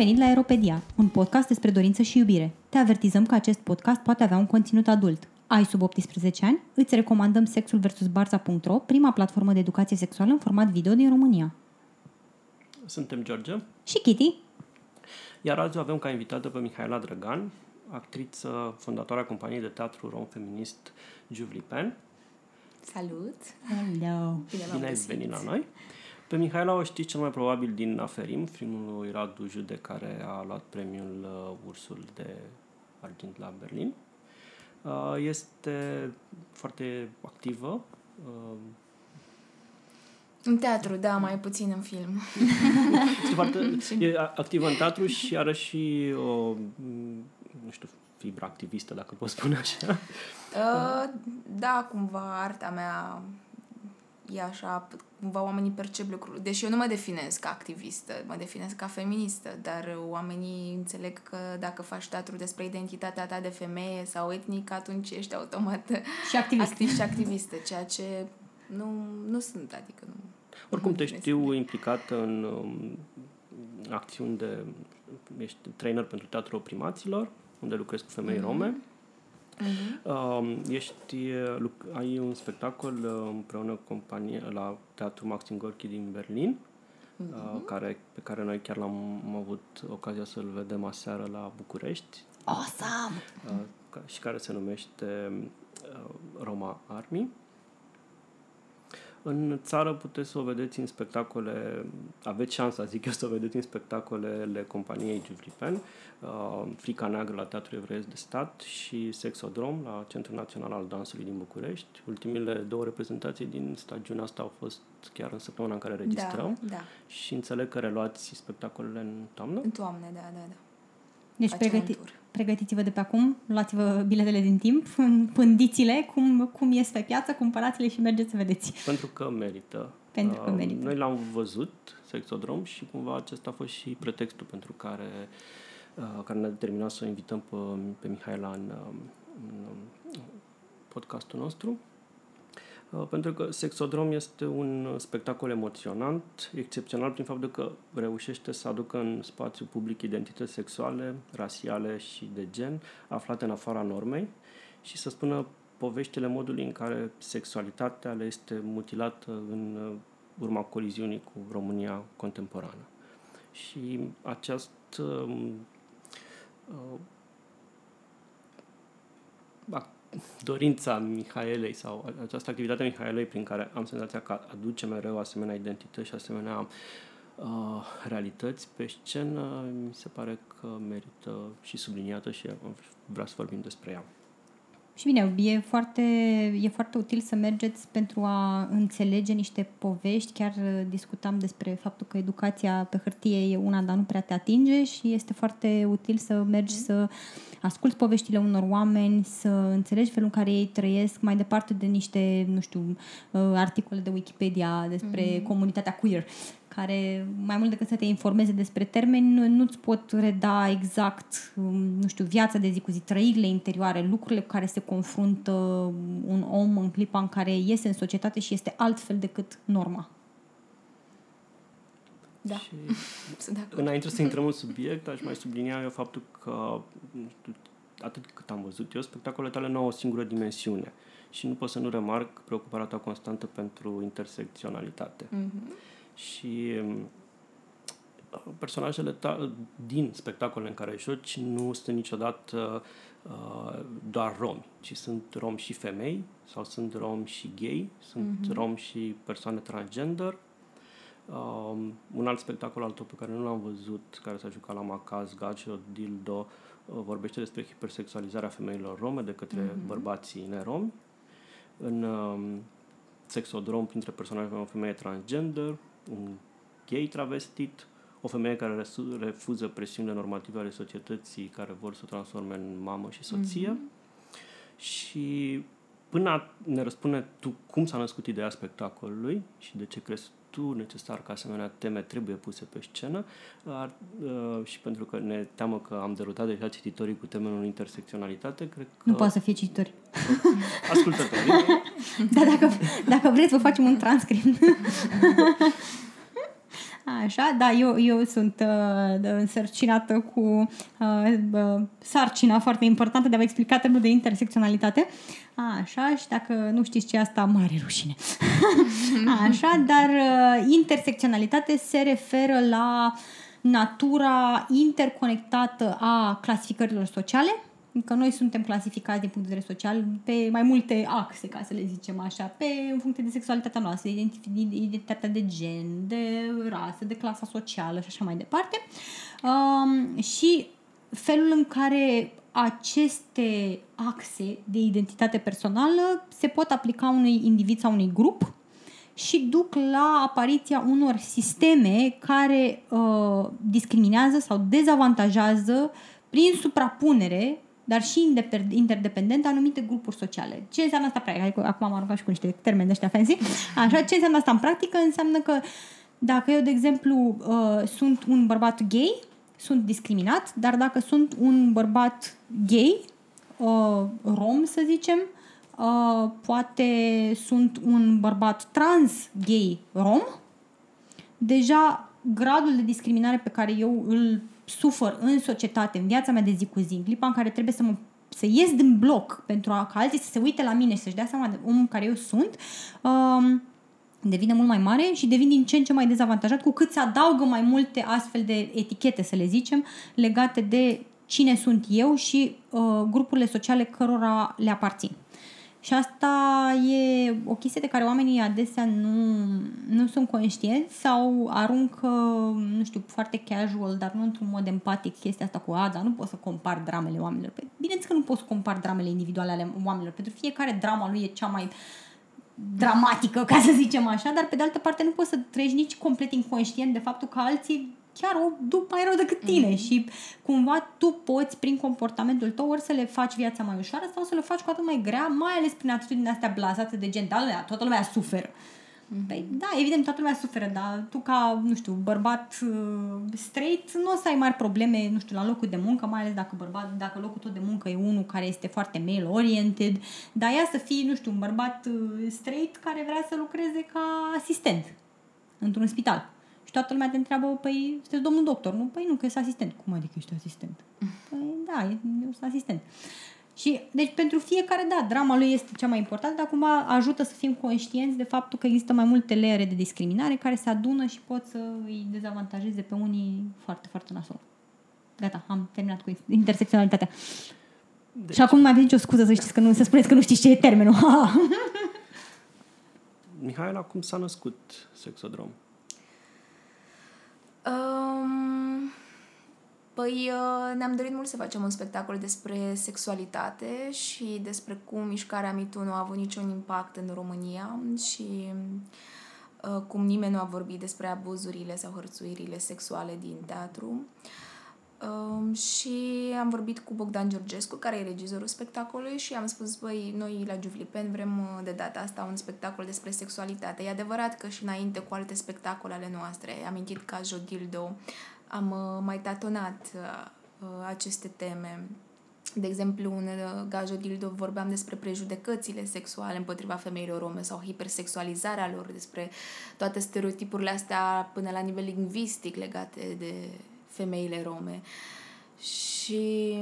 Bun venit la Aeropedia, un podcast despre dorință și iubire. Te avertizăm că acest podcast poate avea un conținut adult. Ai sub 18 ani? Îți recomandăm Sexul vs. Barța.ro, prima platformă de educație sexuală în format video din România. Suntem George. Și Kitty. Iar azi o avem ca invitată pe Mihaela Drăgan, actriță, fondatoarea companiei de teatru rom feminist Juvli Pen. Salut! Hello! Bine, Bine ai venit la noi! Pe Mihaela o știți cel mai probabil din Aferim, filmul lui Radu Jude care a luat premiul uh, Ursul de Argint la Berlin. Uh, este foarte activă. Uh, în teatru, da, mai puțin în film. este foarte, e activă în teatru și are și o, nu știu, fibra activistă, dacă pot spune așa. Uh, da, cumva arta mea e așa, cumva oamenii percep lucruri. Deși eu nu mă definez ca activistă, mă definez ca feministă, dar oamenii înțeleg că dacă faci teatru despre identitatea ta de femeie sau etnic, atunci ești automat și activist. activ și activistă, ceea ce nu, nu sunt, adică nu. Oricum te știu implicată în um, acțiuni de... ești trainer pentru teatru primaților, unde lucrezi cu femei mm-hmm. rome. Uh-huh. Uh, ești, ai un spectacol uh, împreună cu companie la Teatrul Maxim Gorki din Berlin, uh-huh. uh, care, pe care noi chiar l-am am avut ocazia să-l vedem aseară la București. Awesome! Uh, și care se numește uh, Roma Army. În țară puteți să o vedeți în spectacole, aveți șansa, zic eu, să o vedeți în spectacolele companiei Juvlipen, uh, Frica Neagră la Teatrul Evreiesc de Stat și Sexodrom la Centrul Național al Dansului din București. Ultimile două reprezentații din stagiunea asta au fost chiar în săptămâna în care registrăm Da, da. și înțeleg că reluați spectacolele în toamnă. În toamnă, da, da, da. Deci Facem pregăti- un tur. Pregătiți-vă de pe acum, luați-vă biletele din timp, pândiți-le, cum, cum ies pe piață, cumpărați-le și mergeți să vedeți. Pentru că merită. Pentru că Uh, merită. Noi l-am văzut, Sexodrom, și cumva acesta a fost și pretextul pentru care, uh, care ne-a determinat să o invităm pe, pe Mihaela în, um, în um, podcastul nostru. Uh, Pentru că Sexodrom este un spectacol emoționant, excepțional prin faptul că reușește să aducă în spațiu public identități sexuale, rasiale și de gen, aflate în afara normei și să spună poveștile modului în care sexualitatea le este mutilată în uh, urma coliziunii cu România contemporană. Și acest um, uh, ac- dorința Mihaelei sau această activitate a Mihaelei prin care am senzația că aduce mereu asemenea identități și asemenea uh, realități pe scenă, mi se pare că merită și subliniată și vreau să vorbim despre ea. Și bine, e foarte, e foarte util să mergeți pentru a înțelege niște povești. Chiar uh, discutam despre faptul că educația pe hârtie e una, dar nu prea te atinge și este foarte util să mergi să asculți poveștile unor oameni, să înțelegi felul în care ei trăiesc mai departe de niște, nu știu, uh, articole de Wikipedia despre comunitatea queer care mai mult decât să te informeze despre termeni, nu- nu-ți pot reda exact, um, nu știu, viața de zi cu zi, trăirile interioare, lucrurile cu care se confruntă un om în clipa în care iese în societate și este altfel decât norma. Da, Și sunt de acord. Înainte să intrăm în subiect, aș mai sublinia eu faptul că, nu știu, atât cât am văzut eu, spectacolele tale nu au o singură dimensiune și nu pot să nu remarc preocuparea ta constantă pentru intersecționalitate. Mhm. Și um, personajele ta, din spectacolele în care joci nu sunt niciodată uh, doar romi, ci sunt romi și femei sau sunt romi și gay, sunt Mhm. romi și persoane transgender. Um, un alt spectacol al tău pe care nu l-am văzut, care s-a jucat la Macaz, Gacio, Dildo, uh, vorbește despre hipersexualizarea femeilor rome de către Mhm. bărbații neromi. În um, Sexodrom, printre personaje, avem o femeie transgender, un gay travestit, o femeie care resu- refuză presiunile normative ale societății care vor să o transforme în mamă și soție. Mhm. Și până a ne răspune tu cum s-a născut ideea spectacolului și de ce crezi tu necesar că asemenea teme trebuie puse pe scenă ar, uh, și pentru că ne teamă că am derutat deja cititorii cu termenul intersecționalitate, cred că Nu poate să fie cititori. ascultătorii Dar dacă, dacă vreți, vă facem un transcript. Așa, da, eu, eu sunt uh, însărcinată cu uh, uh, sarcina foarte importantă de a vă explica termenul de intersecționalitate. Așa, și dacă nu știți ce e asta, mare rușine. Așa, dar uh, intersecționalitate se referă la natura interconectată a clasificărilor sociale, că noi suntem clasificați din punct de vedere social pe mai multe axe, ca să le zicem așa, pe în funcție de sexualitatea noastră, de identitatea de gen, de rasă, de clasa socială și așa mai departe. Um, și felul în care aceste axe de identitate personală se pot aplica unui individ sau unui grup și duc la apariția unor sisteme care uh, discriminează sau dezavantajează prin suprapunere dar și interdependent anumite grupuri sociale. Ce înseamnă asta practic? Adică, acum am aruncat și cu niște termeni de ăștia fancy. Așa, ce înseamnă asta în practică? Înseamnă că dacă eu, de exemplu, uh, sunt un bărbat gay, sunt discriminat, dar dacă sunt un bărbat gay, uh, rom, să zicem, uh, poate sunt un bărbat trans gay rom, deja gradul de discriminare pe care eu îl sufăr în societate, în viața mea de zi cu zi, în clipa în care trebuie să mă să ies din bloc pentru a, ca alții să se uite la mine și să-și dea seama de omul care eu sunt, um, devine mult mai mare și devin din ce în ce mai dezavantajat cu cât se adaugă mai multe astfel de etichete, să le zicem, legate de cine sunt eu și uh, grupurile sociale cărora le aparțin. Și asta e o chestie de care oamenii adesea nu, nu sunt conștienți sau aruncă, nu știu, foarte casual, dar nu într-un mod empatic chestia asta cu a, dar nu poți să compar dramele oamenilor. Păi, bineînțeles că nu poți să compar dramele individuale ale oamenilor. Pentru fiecare drama lui e cea mai dramatică, ca să zicem așa, dar pe de altă parte nu poți să treci nici complet inconștient de faptul că alții chiar o duc mai rău decât tine mm-hmm. și cumva tu poți prin comportamentul tău ori să le faci viața mai ușoară sau să le faci cu atât mai grea, mai ales prin atitudinea astea blasate de gen, da, toată lumea suferă. Mm-hmm. Păi, da, evident, toată lumea suferă, dar tu ca, nu știu, bărbat uh, straight, nu o să ai mari probleme, nu știu, la locul de muncă, mai ales dacă bărbat, dacă locul tău de muncă e unul care este foarte male-oriented, dar ea să fii, nu știu, un bărbat uh, straight care vrea să lucreze ca asistent într-un spital. Și toată lumea te întreabă, păi, sunteți domnul doctor, nu? Păi nu, că ești asistent. Cum adică ești asistent? Păi da, eu sunt asistent. Și, deci, pentru fiecare, da, drama lui este cea mai importantă, dar cumva ajută să fim conștienți de faptul că există mai multe leere de discriminare care se adună și pot să îi dezavantajeze pe unii foarte, foarte nasol. Gata, am terminat cu intersecționalitatea. Deci... Și acum nu mai aveți nicio scuză să știți că nu, să spuneți că nu știți ce e termenul. Mihaela, cum s-a născut Sexodrom? Um, păi uh, ne-am dorit mult să facem un spectacol despre sexualitate și despre cum mișcarea MeToo nu a avut niciun impact în România și uh, cum nimeni nu a vorbit despre abuzurile sau hărțuirile sexuale din teatru. Uh, Um, și am vorbit cu Bogdan Georgescu, care e regizorul spectacolului și am spus, băi, noi la Juvlipen vrem uh, de data asta un spectacol despre sexualitate. E adevărat că și înainte cu alte spectacole ale noastre, amintit ca Jodildo, am uh, mai tatonat uh, aceste teme. De exemplu, în Gajo Dildo vorbeam despre prejudecățile sexuale împotriva femeilor rome sau hipersexualizarea lor, despre toate stereotipurile astea până la nivel lingvistic legate de femeile rome. Și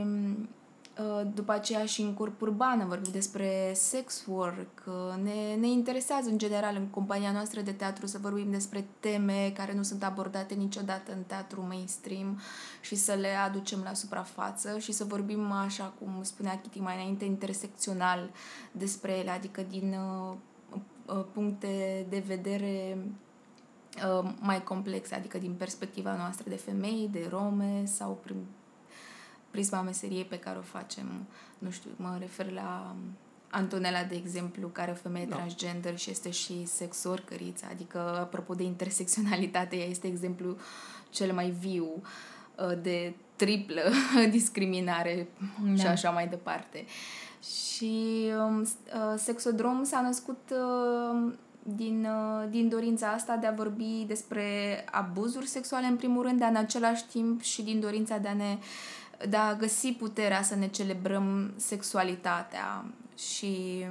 uh, după aceea și în corp urban am vorbit despre sex work. Ne, ne interesează în general în compania noastră de teatru să vorbim despre teme care nu sunt abordate niciodată în teatru mainstream și să le aducem la suprafață și să vorbim așa cum spunea Kitty mai înainte intersecțional despre ele, adică din uh, uh, puncte de vedere Uh, mai complexe, adică din perspectiva noastră de femei, de rome sau prin prisma meseriei pe care o facem. Nu știu, mă refer la Antonella, de exemplu, care e o femeie da. transgender și este și sex workeriță, adică, apropo de intersecționalitate, ea este exemplu cel mai viu uh, de triplă discriminare da. și așa mai departe. Și um, uh, Sexodrom s-a născut uh, din, uh, din dorința asta de a vorbi despre abuzuri sexuale în primul rând, dar în același timp și din dorința de a ne de a găsi puterea să ne celebrăm sexualitatea și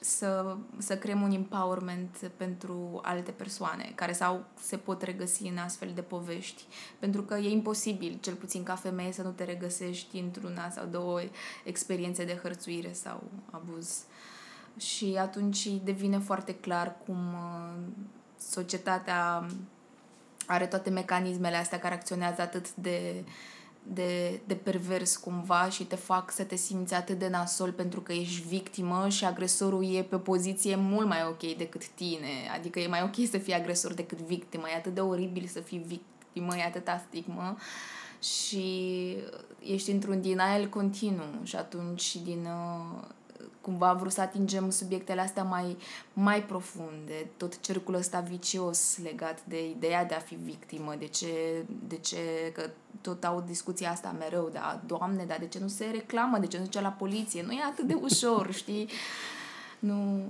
să, să creăm un empowerment pentru alte persoane care sau se pot regăsi în astfel de povești. Pentru că e imposibil, cel puțin ca femeie, să nu te regăsești într-una sau două experiențe de hărțuire sau abuz. Și atunci devine foarte clar cum uh, societatea are toate mecanismele astea care acționează atât de uh, de, de pervers cumva și te fac să te simți atât de nasol pentru că ești victimă și agresorul e pe poziție mult mai ok decât tine. Adică e mai ok să fii agresor decât victimă. E atât de oribil să fii victimă, e atâta stigmă și ești într-un denial continuu și atunci din uh, cumva am vrut să atingem subiectele astea mai, mai profunde, tot cercul ăsta vicios legat de ideea de a fi victimă, de ce, de ce că tot au discuția asta mereu, da, doamne, dar de ce nu se reclamă, de ce nu se duce la poliție, nu e atât de ușor, știi? Nu...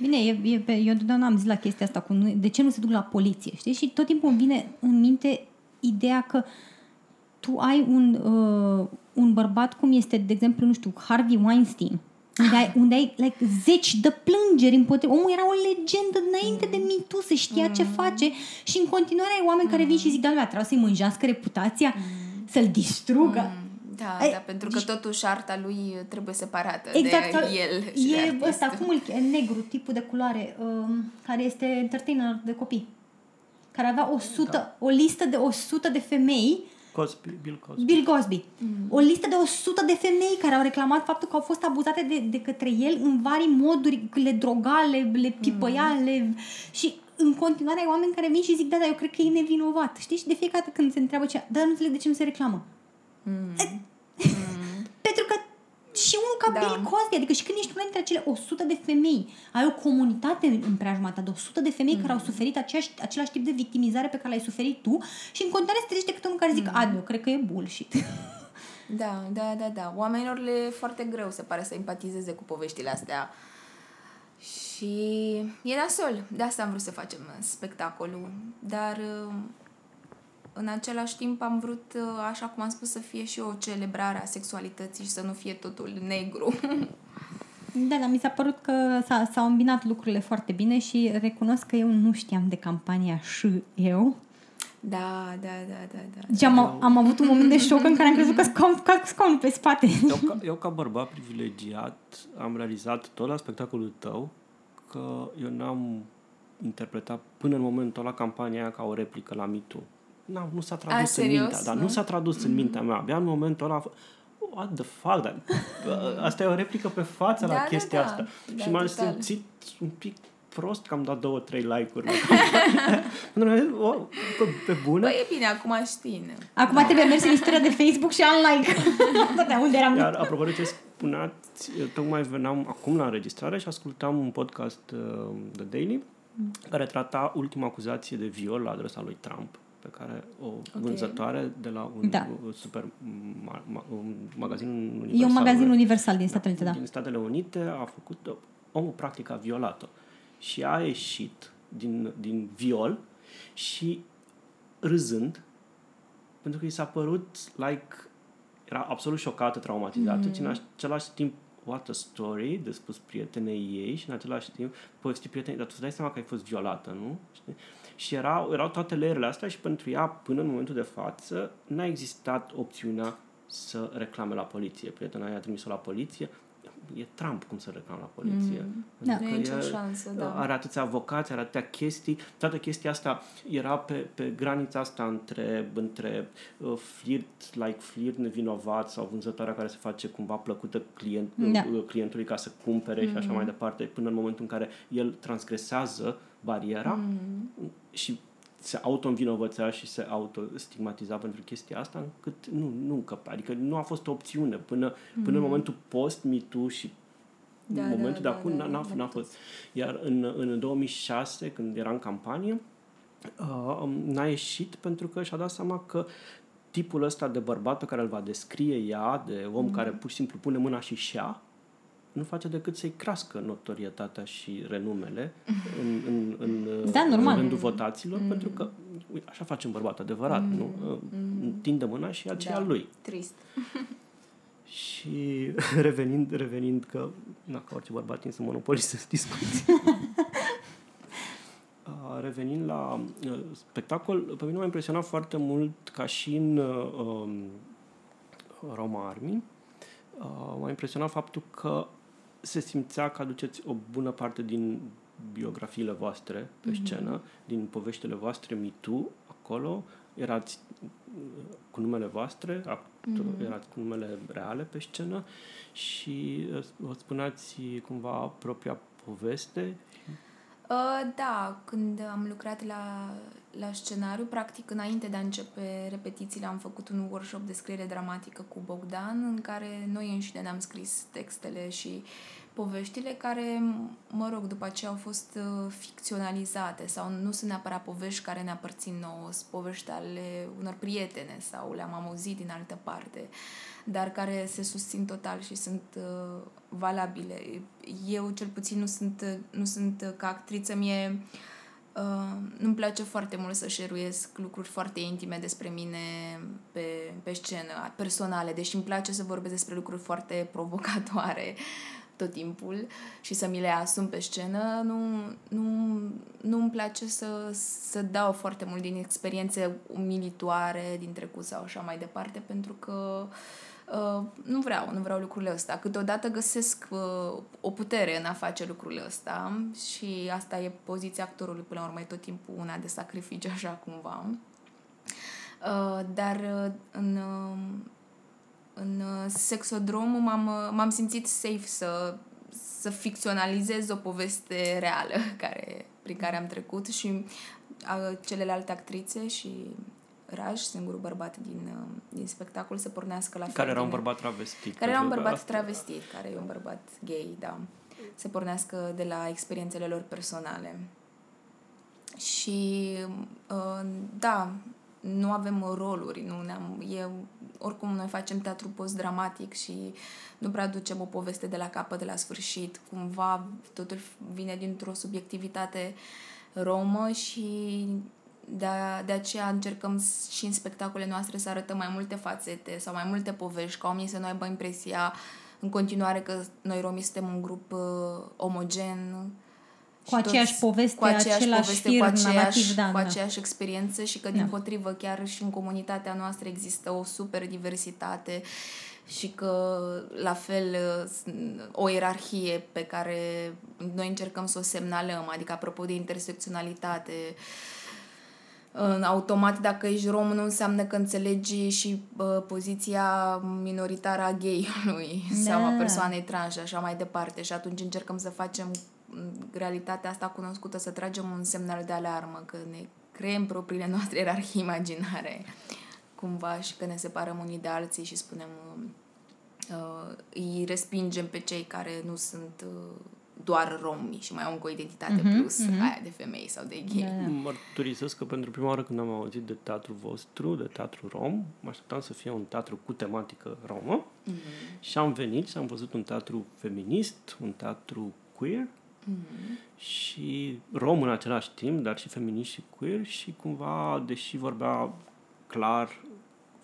Bine, e, e, eu întotdeauna am zis la chestia asta cu de ce nu se duc la poliție, știi? Și tot timpul îmi vine în minte ideea că tu ai un, uh, un bărbat cum este, de exemplu, nu știu, Harvey Weinstein, unde ai, unde ai like, zeci de plângeri împotriva. Omul era o legendă înainte mm. de mitu, se știa mm. ce face și în continuare ai oameni mm. care vin și zic, da, trebuie să-i mânjească reputația, mm. să-l distrugă. Mm. Da, ai, da, pentru că deci, totuși arta lui trebuie separată exact, de el și E de ăsta, cum îl negru, tipul de culoare, um, care este entertainer de copii, care avea 100, da. o listă de 100 de femei Cosby, Bill Cosby. Bill Cosby. Mm. O listă de 100 de femei care au reclamat faptul că au fost abuzate de, de către el în vari moduri, le droga, le, le pipăia, mm. le... și în continuare ai oameni care vin și zic, da, dar eu cred că e nevinovat. Știi? Și de fiecare dată când se întreabă ce, dar nu înțeleg de ce nu se reclamă. Mm. Mm. Pentru că și unul ca da. Bill Cosby, adică și când ești una dintre acele 100 de femei, ai o comunitate în preajma ta de 100 de femei mm. care au mm. suferit aceeași, același tip de victimizare pe care l-ai suferit tu și în continuare se trezește câte unul care zic, mm. a, eu cred că e bullshit. Da, da, da, da. Oamenilor le e foarte greu, se pare, să empatizeze cu poveștile astea. Și e nasol. De asta am vrut să facem spectacolul. Dar în același timp am vrut, uh, așa cum am spus, să fie și o celebrare a sexualității și să nu fie totul negru. Da, dar mi s-a părut că s-a, s-au îmbinat lucrurile foarte bine și recunosc că eu nu știam de campania și eu. Da, da, da, da. da. Deci am, am avut un moment de șoc în care am crezut că scaun, ca scaun pe spate. Eu ca, eu ca bărbat privilegiat am realizat tot la spectacolul tău că eu n-am interpretat până în momentul ăla campania aia ca o replică la mitu nu, nu s-a tradus A, în mintea, dar nu? nu s-a tradus mm-hmm. în mintea mea. Abia în momentul ăla what the fuck, dar, asta e o replică pe față da, la chestia da, da. asta. Da, și m-am total. simțit un pic prost că am dat două, trei like-uri. pe, pe bună. Băi, e bine, acum știi. Acum da. trebuie mers în istoria de Facebook și am like. da, unde eram? Iar, apropo de ce spuneați, tocmai veneam acum la înregistrare și ascultam un podcast uh, de Daily mm. care trata ultima acuzație de viol la adresa lui Trump pe care o okay. vânzătoare de la un da. super ma, ma, un magazin universal. E un magazin universal din Statele Unite, da. Din Statele Unite a făcut omul practic a violat-o și a ieșit din, din viol și râzând pentru că i s-a părut like era absolut șocată, traumatizată, mm. și în același timp what a story de spus prietenei ei și în același timp povesti prietenei, dar tu îți dai seama că ai fost violată, nu? Știi? Și erau, erau toate leerile astea și pentru ea, până în momentul de față, n-a existat opțiunea să reclame la poliție. Prietena i-a trimis-o la poliție. E Trump cum să reclame la poliție. Mm. Da. Nu e nicio șansă, da. Are atâția avocați, are atâtea chestii. Toată chestia asta era pe, pe granița asta între, între uh, flirt, like flirt nevinovat sau vânzătoarea care se face cumva plăcută client, da. uh, clientului ca să cumpere mm. și așa mai departe, până în momentul în care el transgresează bariera mm. și se auto-învinovățea și se auto-stigmatiza pentru chestia asta, încât nu, nu încăpea. Adică nu a fost o opțiune până, mm. până în mm. momentul post-MeToo și da, în momentul da, de acum da, n-a, da, n-a fost. Iar în, în 2006, când era în campanie, uh, n-a ieșit pentru că și-a dat seama că tipul ăsta de bărbat pe care îl va descrie ea, de om mm. care pur și simplu pune mâna și șea, nu face decât să-i crească notorietatea și renumele în, în, în, da, normal. în rândul votaților, mm. pentru că uite, așa face un bărbat adevărat, mm. nu? Mm. Tinde mâna și aceea da. lui. Trist. Și revenind, revenind că, na, ca orice bărbat, timp să monopolisesc discuții. Uh, revenind la uh, spectacol, pe mine m-a impresionat foarte mult ca și în uh, um, Roma Army. Uh, m-a impresionat faptul că se simțea că aduceți o bună parte din biografiile voastre pe mm-hmm. scenă, din poveștile voastre mitu acolo, erați cu numele voastre, mm-hmm. erați cu numele reale pe scenă și vă spuneați cumva propria poveste Uh, da, când am lucrat la, la scenariu, practic înainte de a începe repetițiile am făcut un workshop de scriere dramatică cu Bogdan în care noi înșine ne-am scris textele și poveștile care, mă rog, după aceea au fost uh, ficționalizate sau nu sunt neapărat povești care ne aparțin nouă, sunt povești ale unor prietene sau le-am auzit din altă parte. Uh, dar care se susțin total și sunt uh, valabile. Eu, cel puțin, nu sunt, uh, nu sunt uh, ca actriță, mie uh, nu-mi place foarte mult să șeruiesc lucruri foarte intime despre mine pe, pe scenă, personale, deși îmi place să vorbesc despre lucruri foarte provocatoare tot timpul și să mi le asum pe scenă, nu, nu, nu îmi place să, să dau foarte mult din experiențe umilitoare din trecut sau așa mai departe, pentru că uh, Uh, nu vreau, nu vreau lucrurile astea. Câteodată găsesc uh, o putere în a face lucrurile astea și asta e poziția actorului până la urmă, e tot timpul una de sacrificiu așa cumva. Uh, dar uh, în, uh, în uh, sexodrom m-am, uh, m-am simțit safe să, să ficționalizez o poveste reală care, prin care am trecut și uh, celelalte actrițe și Raj, singurul bărbat din, uh, din spectacol, să pornească la Care era un bărbat travestit. Care era un bărbat asta... travestit, care e un bărbat gay, da. Să pornească de la experiențele lor personale. Și, uh, da, nu avem roluri, nu ne-am, e, oricum noi facem teatru post-dramatic și nu prea ducem o poveste de la capăt, de la sfârșit. Cumva totul vine dintr-o subiectivitate romă și de, de aceea încercăm și în spectacolele noastre să arătăm mai multe fațete sau mai multe povești, ca oamenii să nu aibă impresia în continuare că noi romii suntem un grup uh, omogen, cu aceeași poveste, cu aceeași același poveste, fir cu aceeași, narrativ, da, cu da. aceeași experiență și că, da. din potrivă, chiar și în comunitatea noastră există o super diversitate și că, la fel, o ierarhie pe care noi încercăm să o semnalăm, adică, apropo de intersecționalitate, uh, automat dacă ești rom nu înseamnă că înțelegi și uh, poziția minoritară a gay-ului da. sau a persoanei trans și așa mai departe. Și atunci încercăm să facem realitatea asta cunoscută, să tragem un semnal de alarmă, că ne creăm propriile noastre ierarhii imaginare cumva și că ne separăm unii de alții și spunem uh, îi respingem pe cei care nu sunt uh, doar romi și mai au încă o identitate mm-hmm, plus mm-hmm. aia de femei sau de gay. Yeah. Mărturisesc că pentru prima oară când am auzit de teatru vostru, de teatru rom, mă așteptam să fie un teatru cu tematică romă mm-hmm. și am venit și am văzut un teatru feminist, un teatru queer mm-hmm. și rom în același timp, dar și feminist și queer și cumva, deși vorbea clar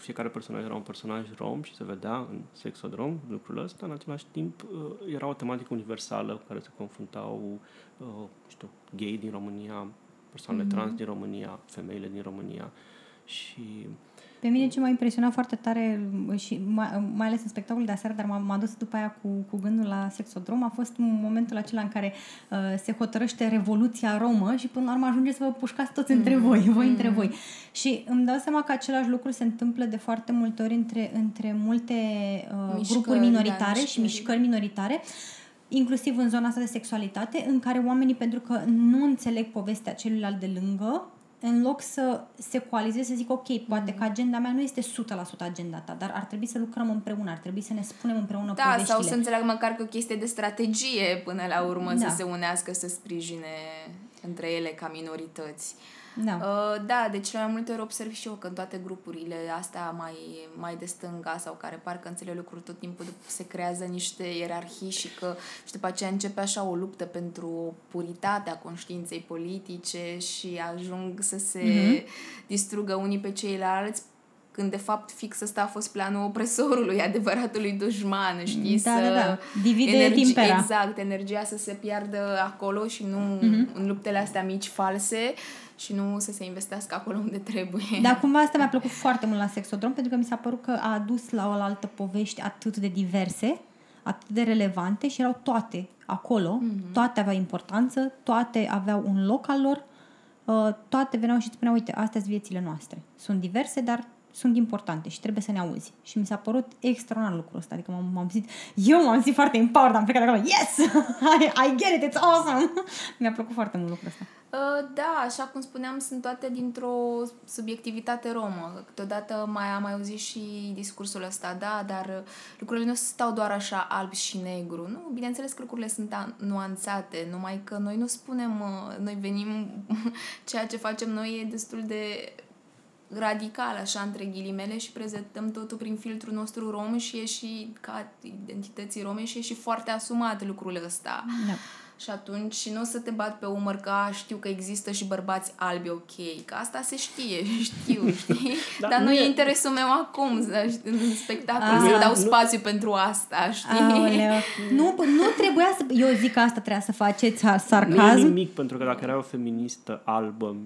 fiecare personaj era un personaj rom și se vedea în sexodrom lucrul ăsta, în același timp uh, era o tematică universală cu care se confruntau uh, știu, gay din România, persoanele mm-hmm. trans din România, femeile din România și pe mine ce m-a impresionat foarte tare și mai, mai ales în spectacolul de aseară, dar m-a, m-a dus după aia cu, cu gândul la sexodrom, a fost momentul acela în care uh, se hotărăște revoluția romă și până la urmă ajunge să vă pușcați toți mm-hmm. între voi, voi mm-hmm. între voi. Și îmi dau seama că același lucru se întâmplă de foarte multe ori între, între multe uh, mișcări, grupuri minoritare da, și mișcări minoritare inclusiv în zona asta de sexualitate, în care oamenii, pentru că nu înțeleg povestea celuilalt de lângă, în loc să se coalizeze, să zic, ok, poate că agenda mea nu este 100% agenda ta, dar ar trebui să lucrăm împreună, ar trebui să ne spunem împreună da, poveștile. sau să înțeleg măcar că o chestie de strategie până la urmă, da. să se unească, să sprijine între ele ca minorități. Da. Uh, da, deci cele mai multe ori observ și eu că în toate grupurile astea mai, mai de stânga sau care parcă înțeleg lucruri tot timpul se creează niște ierarhii și că și după aceea începe așa o luptă pentru puritatea conștiinței politice și ajung să se mm-hmm. distrugă unii pe ceilalți când de fapt fix ăsta a fost planul opresorului, adevăratului dușman, știi? Da, să da, da. Divide timpera. Exact, energia să se piardă acolo și nu mm-hmm. în luptele astea mici false și nu să se investească acolo unde trebuie. Dar cumva asta mi-a plăcut foarte mult la Sexodrom pentru că mi s-a părut că a adus la o altă povești atât de diverse, atât de relevante și erau toate acolo, mm-hmm. toate aveau importanță, toate aveau un loc al lor, uh, toate veneau și spuneau, uite, astea sunt viețile noastre. Sunt diverse, dar sunt importante și trebuie să ne auzi. Și mi s-a părut extraordinar lucrul ăsta. Adică m-am, m-am simțit, eu m-am simțit foarte empowered, am plecat de acolo, yes! I, I get it, it's awesome! Mi-a plăcut foarte mult lucrul ăsta. Uh, da, așa cum spuneam, sunt toate dintr-o subiectivitate romă. Câteodată mai am mai auzit și discursul ăsta, da, dar lucrurile nu stau doar așa alb și negru. Nu, bineînțeles că lucrurile sunt nuanțate, numai că noi nu spunem, uh, noi venim, ceea ce facem noi e destul de radical, așa, între ghilimele și prezentăm totul prin filtrul nostru rom și e și, ca identității rome, și e și foarte asumat lucrul ăsta. Da. Și atunci nu o să te bat pe umăr că știu că există și bărbați albi, ok, că asta se știe, știu, știi? Da, Dar nu e interesul meu acum, în spectacol, să dau spațiu nu... pentru asta, știi? Nu, nu trebuia să... Eu zic că asta trebuia să faceți sarcasm. Nu e nimic, pentru că dacă era o feministă albă,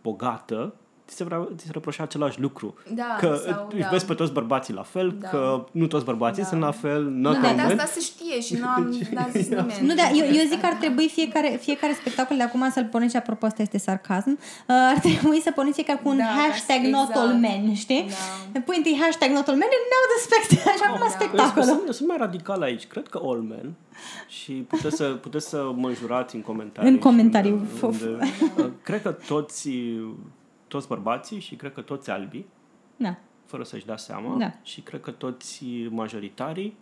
bogată, ți se, vrea, ți se reproșa același lucru. Da, că sau, îi da. vezi pe toți bărbații la fel, da. că nu toți bărbații da. sunt la fel. Nu, dar de asta se știe și nu am n-a zis nimeni. Nu, dar eu, eu zic că ar trebui fiecare, fiecare spectacol de acum să-l puneți, apropo, asta este sarcasm, uh, ar trebui să puneți fiecare cu un da, hashtag exact. not all men, știi? Da. Pui întâi hashtag not all men and now the spectacle, așa cum da. spectacolul. Sunt, sunt mai radical aici. Cred că all men și puteți să, puteți să mă înjurați în comentarii. În comentarii. Unde, unde, cred că toți toți bărbații și cred că toți albii, da. fără să-și dea seama, da. și cred că toți majoritarii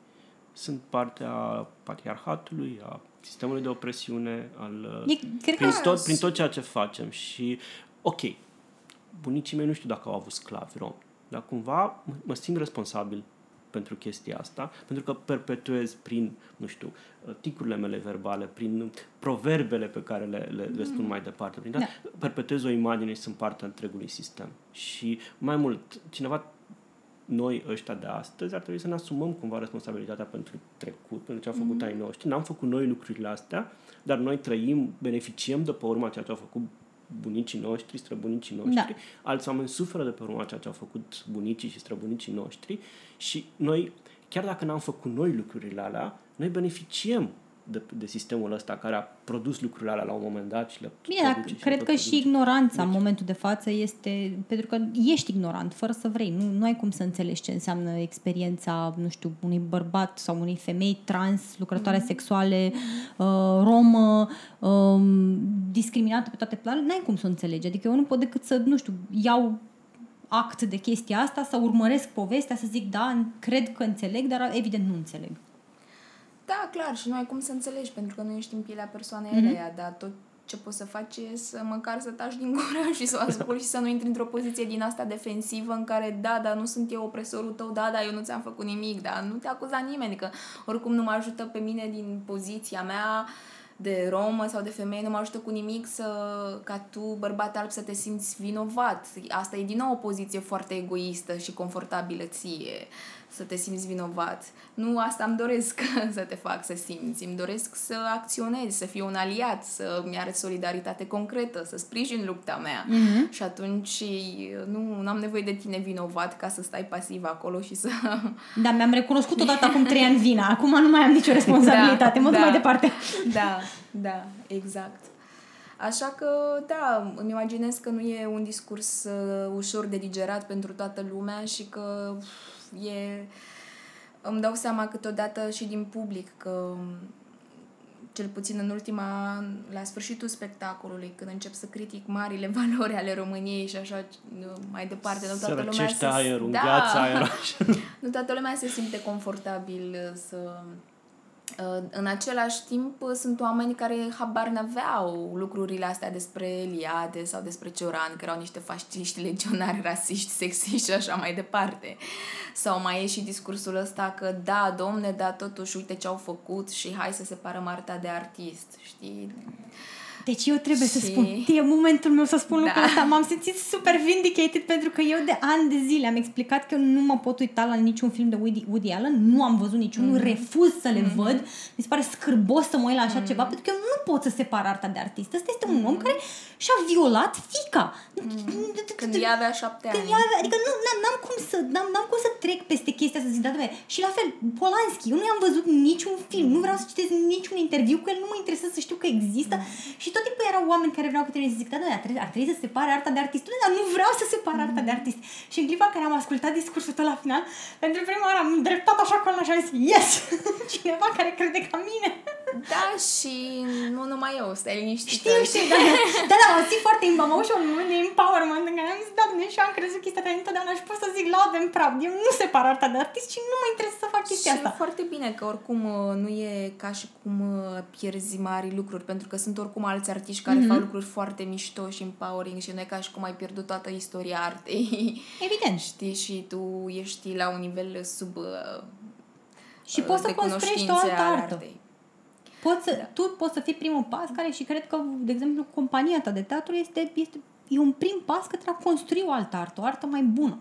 sunt partea patriarhatului, a sistemului de opresiune, al, e, cred prin, că tot, prin tot ceea ce facem. Și, ok, bunicii mei nu știu dacă au avut sclavi romi, dar cumva mă simt responsabil pentru chestia asta, pentru că perpetuez prin, nu știu, ticurile mele verbale, prin proverbele pe care le, le, le spun mm. mai departe, prin da. perpetuez o imagine și sunt parte a întregului sistem. Și mai mult, cineva noi ăștia de astăzi ar trebui să ne asumăm cumva responsabilitatea pentru trecut, pentru ce au făcut mm. ai noștri. N-am făcut noi lucrurile astea, dar noi trăim, beneficiem de pe urma ceea ce au făcut bunicii noștri, străbunicii noștri, da. alți oameni suferă de pe urma ceea ce au făcut bunicii și străbunicii noștri și noi, chiar dacă n-am făcut noi lucrurile alea, noi beneficiem de, de sistemul ăsta care a produs lucrurile alea la un moment dat și le Bine, dar și cred că produce. și ignoranța deci... în momentul de față este, pentru că ești ignorant, fără să vrei. Nu, nu ai cum să înțelegi ce înseamnă experiența, nu știu, unui bărbat sau unei femei trans, lucrătoare mm-hmm. sexuale, uh, romă, uh, discriminată pe toate planurile. N-ai cum să o înțelegi. Adică eu nu pot decât să, nu știu, iau act de chestia asta, să urmăresc povestea, să zic, da, cred că înțeleg, dar evident nu înțeleg. Da, clar, și nu ai cum să înțelegi, pentru că nu ești în pielea persoanei mm-hmm. eleia, dar tot ce poți să faci e să măcar să taci din gură și să o asculti și să nu intri într-o poziție din asta defensivă în care, da, dar nu sunt eu opresorul tău, da, dar eu nu ți-am făcut nimic, dar nu te acuza nimeni, că oricum nu mă ajută pe mine din poziția mea de romă sau de femeie, nu mă ajută cu nimic să, ca tu, bărbat alb, să te simți vinovat. Asta e din nou o poziție foarte egoistă și confortabilă ție să te simți vinovat. Nu asta îmi doresc să te fac să simți. Îmi doresc să acționezi, să fiu un aliat, să-mi arăt solidaritate concretă, să sprijin lupta mea. Mm-hmm. Și atunci nu am nevoie de tine vinovat ca să stai pasiv acolo și să... Da, mi-am recunoscut odată acum trei ani vina. Acum nu mai am nicio responsabilitate. Da, mă duc da, mai departe. Da, da, exact. Așa că, da, îmi imaginez că nu e un discurs uh, ușor de digerat pentru toată lumea și că e... Îmi dau seama câteodată și din public că cel puțin în ultima, la sfârșitul spectacolului, când încep să critic marile valori ale României și așa mai departe, nu toată lumea se... aerul, da, aer, nu toată lumea se simte confortabil să Uh, în același timp, uh, sunt oameni care habar n-aveau lucrurile astea despre Eliade sau despre Cioran, că erau niște fasciști, legionari, rasiști, sexiști și așa mai departe. Sau mai e și discursul ăsta că da, domne, da, totuși uite ce au făcut și hai să separăm arta de artist, știi? Deci eu trebuie și... să Și- spun, e momentul meu să spun Da. lucrul ăsta. M-am simțit super vindicated pentru că eu de ani de zile am explicat că eu nu mă pot uita la niciun film de Woody, Woody Allen, nu am văzut niciunul, Mhm. refuz să le văd. Mi se pare scârbos să mă uit la așa Mhm. ceva pentru că eu nu pot să separ arta de artist. Ăsta este un om care și-a violat fica. Când ea avea șapte Când ani. ea avea, adică nu, n-am, n-am, cum să, n-am, n-am cum să trec peste chestia să zic, da, doamne, și la fel, Polanski, eu nu i-am văzut niciun film, nu vreau să citesc niciun interviu cu el, nu mă interesează să știu că există și tot timpul erau oameni care vreau cu tine să zic, da, doamne, ar trebui, ar trebui să separe arta de artist, dar nu vreau să separ arta de artist. Și în clipa în care am ascultat discursul tău la final, pentru prima oară am îndreptat așa cu și am zis, yes, cineva care crede ca mine. Da, și nu numai eu, stai liniștită. Știu, știu, da, da, da, am zis foarte, am avut și un moment de empowerment în care am zis, doamne, și eu am crezut chestia ta întotdeauna și pot să zic loud and proud. Eu nu separ arta de artist și nu mă interesează să fac chestia și asta. foarte bine că oricum uh, nu e ca și cum uh, pierzi mari lucruri, pentru că sunt oricum alți artiști care Mhm. fac lucruri foarte mișto și empowering și nu e ca și cum ai pierdut toată istoria artei. Evident. Știi? Și tu ești la un nivel sub uh, Și poți să de construiești o cunoștințe altă ale artă. artei. Poți să, Da. Tu poți să fii primul pas care și cred că, de exemplu, compania ta de teatru este, este e un prim pas către a construi o altă artă, o artă mai bună.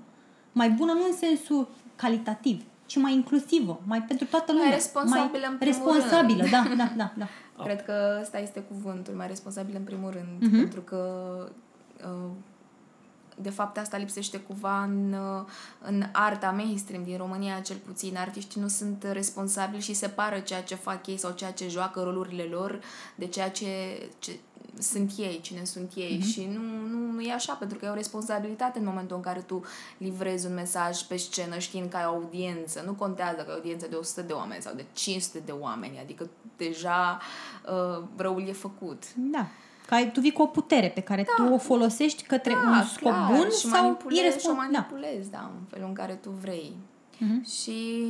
Mai bună nu în sensul calitativ, ci mai inclusivă, mai pentru toată Mai lumea. responsabilă, în primul responsabilă, rând. da, da, da, da. Cred că ăsta este cuvântul mai responsabil în primul rând, Mhm. pentru că uh, de fapt asta lipsește cumva în, uh, în arta mainstream din România cel puțin. Artiștii nu sunt responsabili și separă ceea ce fac ei sau ceea ce joacă rolurile lor de ceea ce, ce sunt ei, cine sunt ei Mhm. și nu, nu, nu e așa, pentru că e o responsabilitate în momentul în care tu livrezi un mesaj pe scenă știind că ai o audiență. Nu contează că ai o audiență de 100 de oameni sau de 500 de oameni, adică deja uh, răul e făcut. Da. Că ai, tu vii cu o putere pe care tu o folosești către Da, un scop clar, bun și sau manipulezi, și o irresponsabil. Da. manipulezi, da. în felul în care tu vrei. Mhm. Și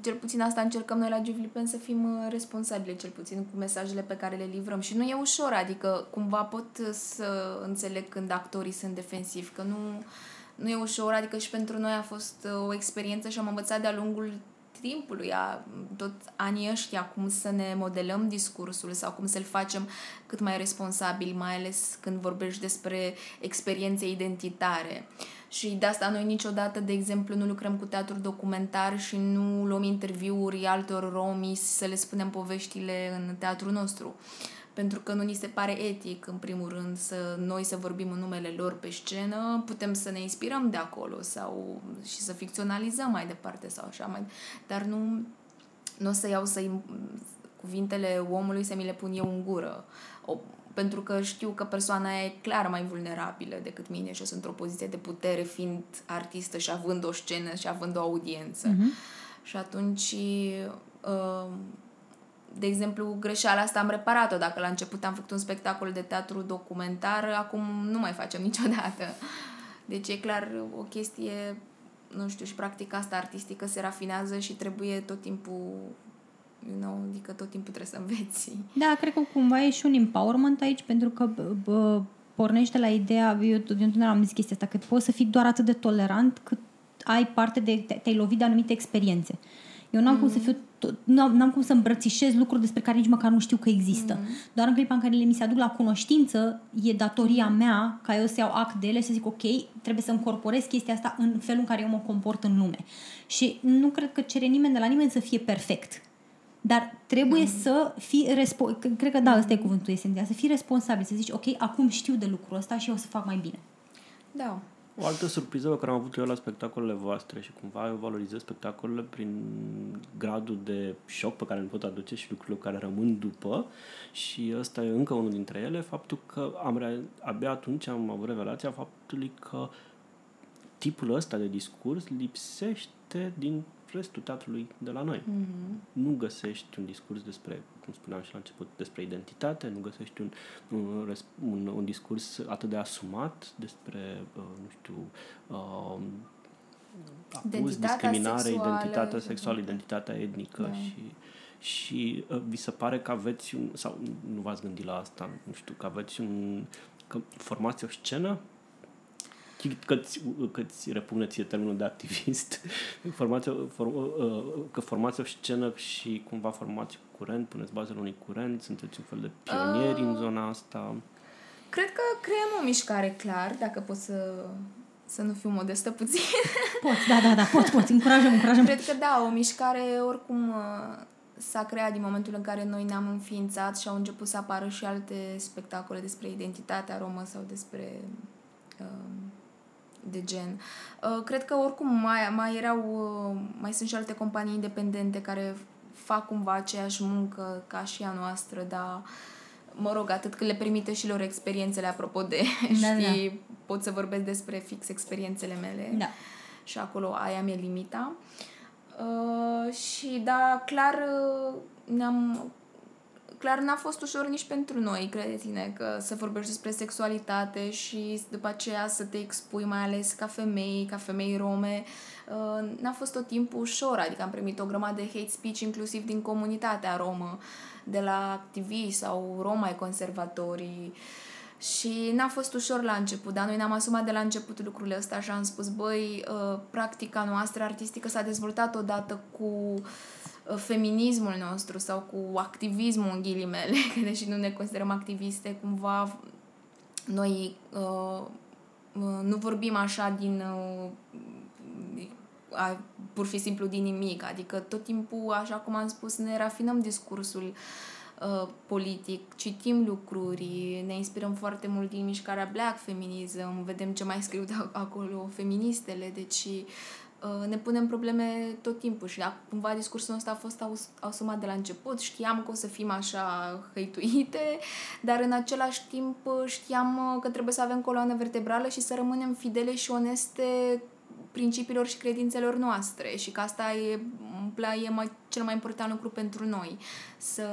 cel puțin asta încercăm noi la Giuvlipen să fim uh, responsabile, cel puțin cu mesajele pe care le livrăm. Și nu e ușor, adică cumva pot uh, să înțeleg când actorii sunt defensivi, că nu, nu e ușor, adică și pentru noi a fost uh, o experiență și am învățat de-a lungul timpului, a, tot anii ăștia, cum să ne modelăm discursul sau cum să-l facem cât mai responsabil, mai ales când vorbești despre experiențe identitare. Și de asta noi niciodată, de exemplu, nu lucrăm cu teatru documentar și nu luăm interviuri altor romi să le spunem poveștile în teatrul nostru. Pentru că nu ni se pare etic, în primul rând, să noi să vorbim în numele lor pe scenă, putem să ne inspirăm de acolo sau și să ficționalizăm mai departe sau așa, mai, dar nu, nu o să iau să cuvintele omului să mi le pun eu în gură. O, pentru că știu că persoana aia e clar mai vulnerabilă decât mine și eu sunt într-o poziție de putere fiind artistă și având o scenă și având o audiență. Mhm. Și atunci, uh, de exemplu, greșeala asta am reparat-o. Dacă la început am făcut un spectacol de teatru documentar, acum nu mai facem niciodată. Deci e clar o chestie, nu știu, și practica asta artistică se rafinează și trebuie tot timpul you know, adică tot timpul trebuie să înveți. Da, cred că cumva e și un empowerment aici, pentru că bă, bă, pornește la ideea, eu, eu întotdeauna am zis chestia asta, că poți să fii doar atât de tolerant cât ai parte de, te- te-ai lovit de anumite experiențe. Eu n-am mm. cum să fiu, tot- n-am, n-am cum să îmbrățișez lucruri despre care nici măcar nu știu că există. Mm. Doar în clipa în care le mi se aduc la cunoștință, e datoria mea ca eu să iau act de ele și să zic, ok, trebuie să încorporez chestia asta în felul în care eu mă comport în lume. Și nu cred că cere nimeni de la nimeni să fie perfect. Dar trebuie mm. să fii respo- cred că da, ăsta e cuvântul esențial, să fii responsabil, să zici, ok, acum știu de lucrul ăsta și eu o să fac mai bine. Da. O altă surpriză pe care am avut eu la spectacolele voastre și cumva eu valorizez spectacolele prin gradul de șoc pe care îl pot aduce și lucrurile care rămân după. Și ăsta e încă unul dintre ele, faptul că am rea- abia atunci am avut revelația faptului că tipul ăsta de discurs lipsește din restul teatrului de la noi. Mm-hmm. Nu găsești un discurs despre, cum spuneam și la început, despre identitate, nu găsești un, un, res- un, un discurs atât de asumat despre, uh, nu știu, uh, abuz, Identitatea discriminare, sexuală, identitatea și- sexuală, identitatea etnică Da. și și uh, vi se pare că aveți un, sau nu v-ați gândit la asta, nu știu, că aveți un, că formați o scenă că ți, că ți repugnă ție termenul de activist, formația, for, uh, că formația o scenă și cumva formați curent, puneți bazele unui curent, sunteți un fel de pionieri uh, în zona asta. Cred că creăm o mișcare, clar, dacă pot să să nu fiu modestă puțin. Poți, da, da, da, poți, poți, încurajăm, încurajăm. Cred că da, o mișcare oricum uh, s-a creat din momentul în care noi ne-am înființat și au început să apară și alte spectacole despre identitatea romă sau despre uh, de gen. Uh, cred că oricum mai, mai erau, uh, mai sunt și alte companii independente care fac cumva aceeași muncă ca și a noastră, dar mă rog, atât că le permite și lor experiențele, apropo de, da, știi, da. pot să vorbesc despre fix experiențele mele. Da. Și acolo aia mi-e limita. Uh, și da, clar uh, ne-am clar n-a fost ușor nici pentru noi, credeți-ne, că să vorbești despre sexualitate și după aceea să te expui, mai ales ca femei, ca femei rome, uh, n-a fost tot timpul ușor, adică am primit o grămadă de hate speech inclusiv din comunitatea romă, de la activiști sau romai conservatorii, și n-a fost ușor la început, dar noi ne-am asumat de la început lucrurile astea și am spus, băi, uh, practica noastră artistică s-a dezvoltat odată cu uh, Uh, feminismul nostru sau cu activismul în ghilimele, că deși nu ne considerăm activiste, cumva noi uh, uh, nu vorbim așa din uh, a, pur și simplu din nimic, adică tot timpul, așa cum am spus, ne rafinăm discursul uh, politic, citim lucruri, ne inspirăm foarte mult din mișcarea Black Feminism, vedem ce mai scriu de acolo feministele, deci Uh, ne punem probleme tot timpul și da, cumva discursul ăsta a fost asumat de la început, știam că o să fim așa hăituite, dar în același timp știam că trebuie să avem coloană vertebrală și să rămânem fidele și oneste principiilor și credințelor noastre și că asta e, e mai, cel mai important lucru pentru noi, să,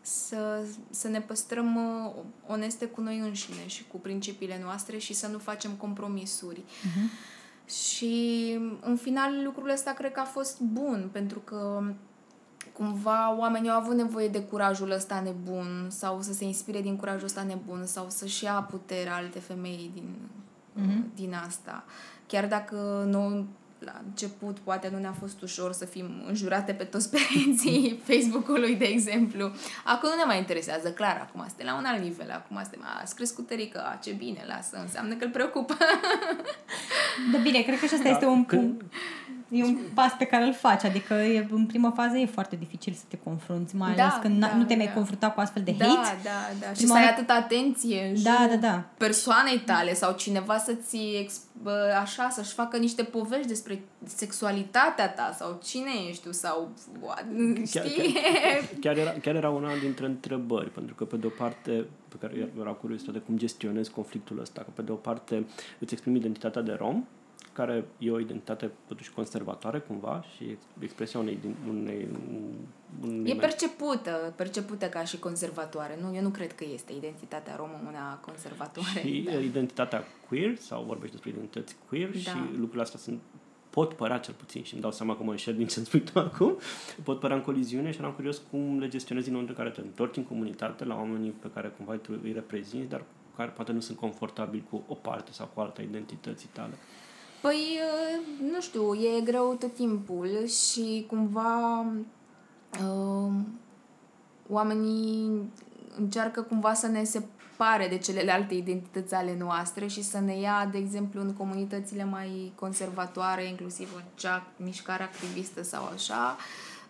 să, să ne păstrăm uh, oneste cu noi înșine și cu principiile noastre și să nu facem compromisuri. Uh-huh. Și în final lucrul ăsta cred că a fost bun, pentru că cumva oamenii au avut nevoie de curajul ăsta nebun sau să se inspire din curajul ăsta nebun sau să-și ia puterea alte femei din, mm-hmm. din asta. Chiar dacă nu la început poate nu ne-a fost ușor să fim înjurate pe toți perenții Facebook-ului, de exemplu. Acum nu ne mai interesează, clar, acum suntem la un alt nivel, acum suntem, a, ați crescut tărică, a, ce bine, lasă, înseamnă că îl preocupă. Da, bine, cred că și asta da, este un punct. E un pas pe care îl faci, adică e, în prima fază e foarte dificil să te confrunți, mai da, ales când da, nu te mai da. confruntat cu astfel de da, hate. Da, da, da. Și să ai atât atenție în da, da, da. persoanei tale sau cineva să-ți așa, să-și facă niște povești despre sexualitatea ta sau cine ești tu sau știi? Chiar, chiar, chiar, era, chiar era una dintre întrebări, pentru că pe de o parte pe care era curios de cum gestionezi conflictul ăsta, că pe de o parte îți exprimi identitatea de rom, care e o identitate totuși conservatoare cumva și expresia unei, unei, unei E percepută, percepută ca și conservatoare. Nu, eu nu cred că este identitatea romă una conservatoare. Și da. identitatea queer, sau vorbești despre identități queer da. și lucrurile astea sunt pot părea cel puțin și îmi dau seama că mă înșel din ce îmi spui tu acum, pot părea în coliziune și eram curios cum le gestionezi în momentul în care te întorci în comunitate la oamenii pe care cumva îi reprezinți, dar care poate nu sunt confortabili cu o parte sau cu alta identității tale. Păi, uh, nu știu, e greu tot timpul și cumva uh, oamenii încearcă cumva să ne separe de celelalte identități ale noastre și să ne ia, de exemplu, în comunitățile mai conservatoare, inclusiv în cea mișcare activistă sau așa,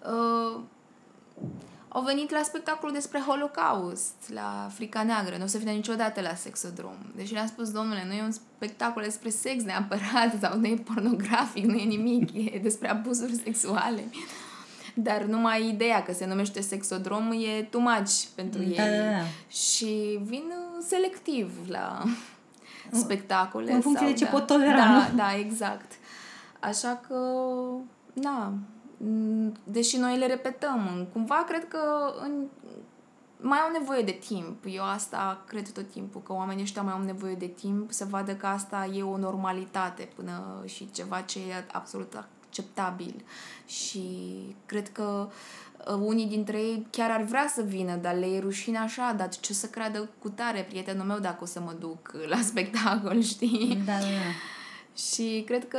uh, au venit la spectacolul despre Holocaust, la Frica Neagră. Nu o să vină niciodată la Sexodrom. Deci le-am spus, domnule, nu e un spectacol despre sex neapărat sau nu e pornografic, nu e nimic, e despre abuzuri sexuale. Dar numai ideea că se numește Sexodrom e too much pentru da, ei. Da, da. Și vin selectiv la spectacole. În funcție sau, de ce da, pot tolera, Da, nu? da, exact. Așa că, da, Mm, deși noi le repetăm, cumva cred că în, mai au nevoie de timp. Eu asta cred tot timpul, că oamenii ăștia mai au nevoie de timp să vadă că asta e o normalitate până și ceva ce e absolut acceptabil. Și cred că Uh, unii dintre ei chiar ar vrea să vină, dar le e rușine așa, dar ce să creadă cu tare prietenul meu dacă o să mă duc la spectacol, știi? Da, da, da. Și cred că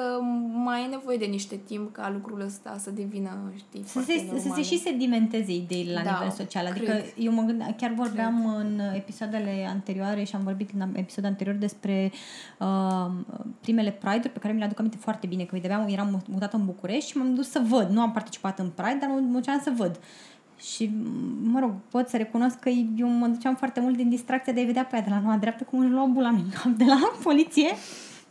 mai e nevoie de niște timp ca lucrul ăsta să devină, știi, să foarte se, să normal. se și sedimenteze ideile la Da, nivel social. Adică cred. eu mă gând, chiar vorbeam în episoadele anterioare și am vorbit în episodul anterior despre uh, primele Pride-uri pe care mi le aduc aminte foarte bine, că îi vedeam, eram mutată în București și m-am dus să văd. Nu am participat în Pride, dar mă mă duceam să văd. Și, mă rog, pot să recunosc că eu mă duceam foarte mult din distracția de a vedea pe aia de la noua dreaptă cum își luau bula în cap de la poliție.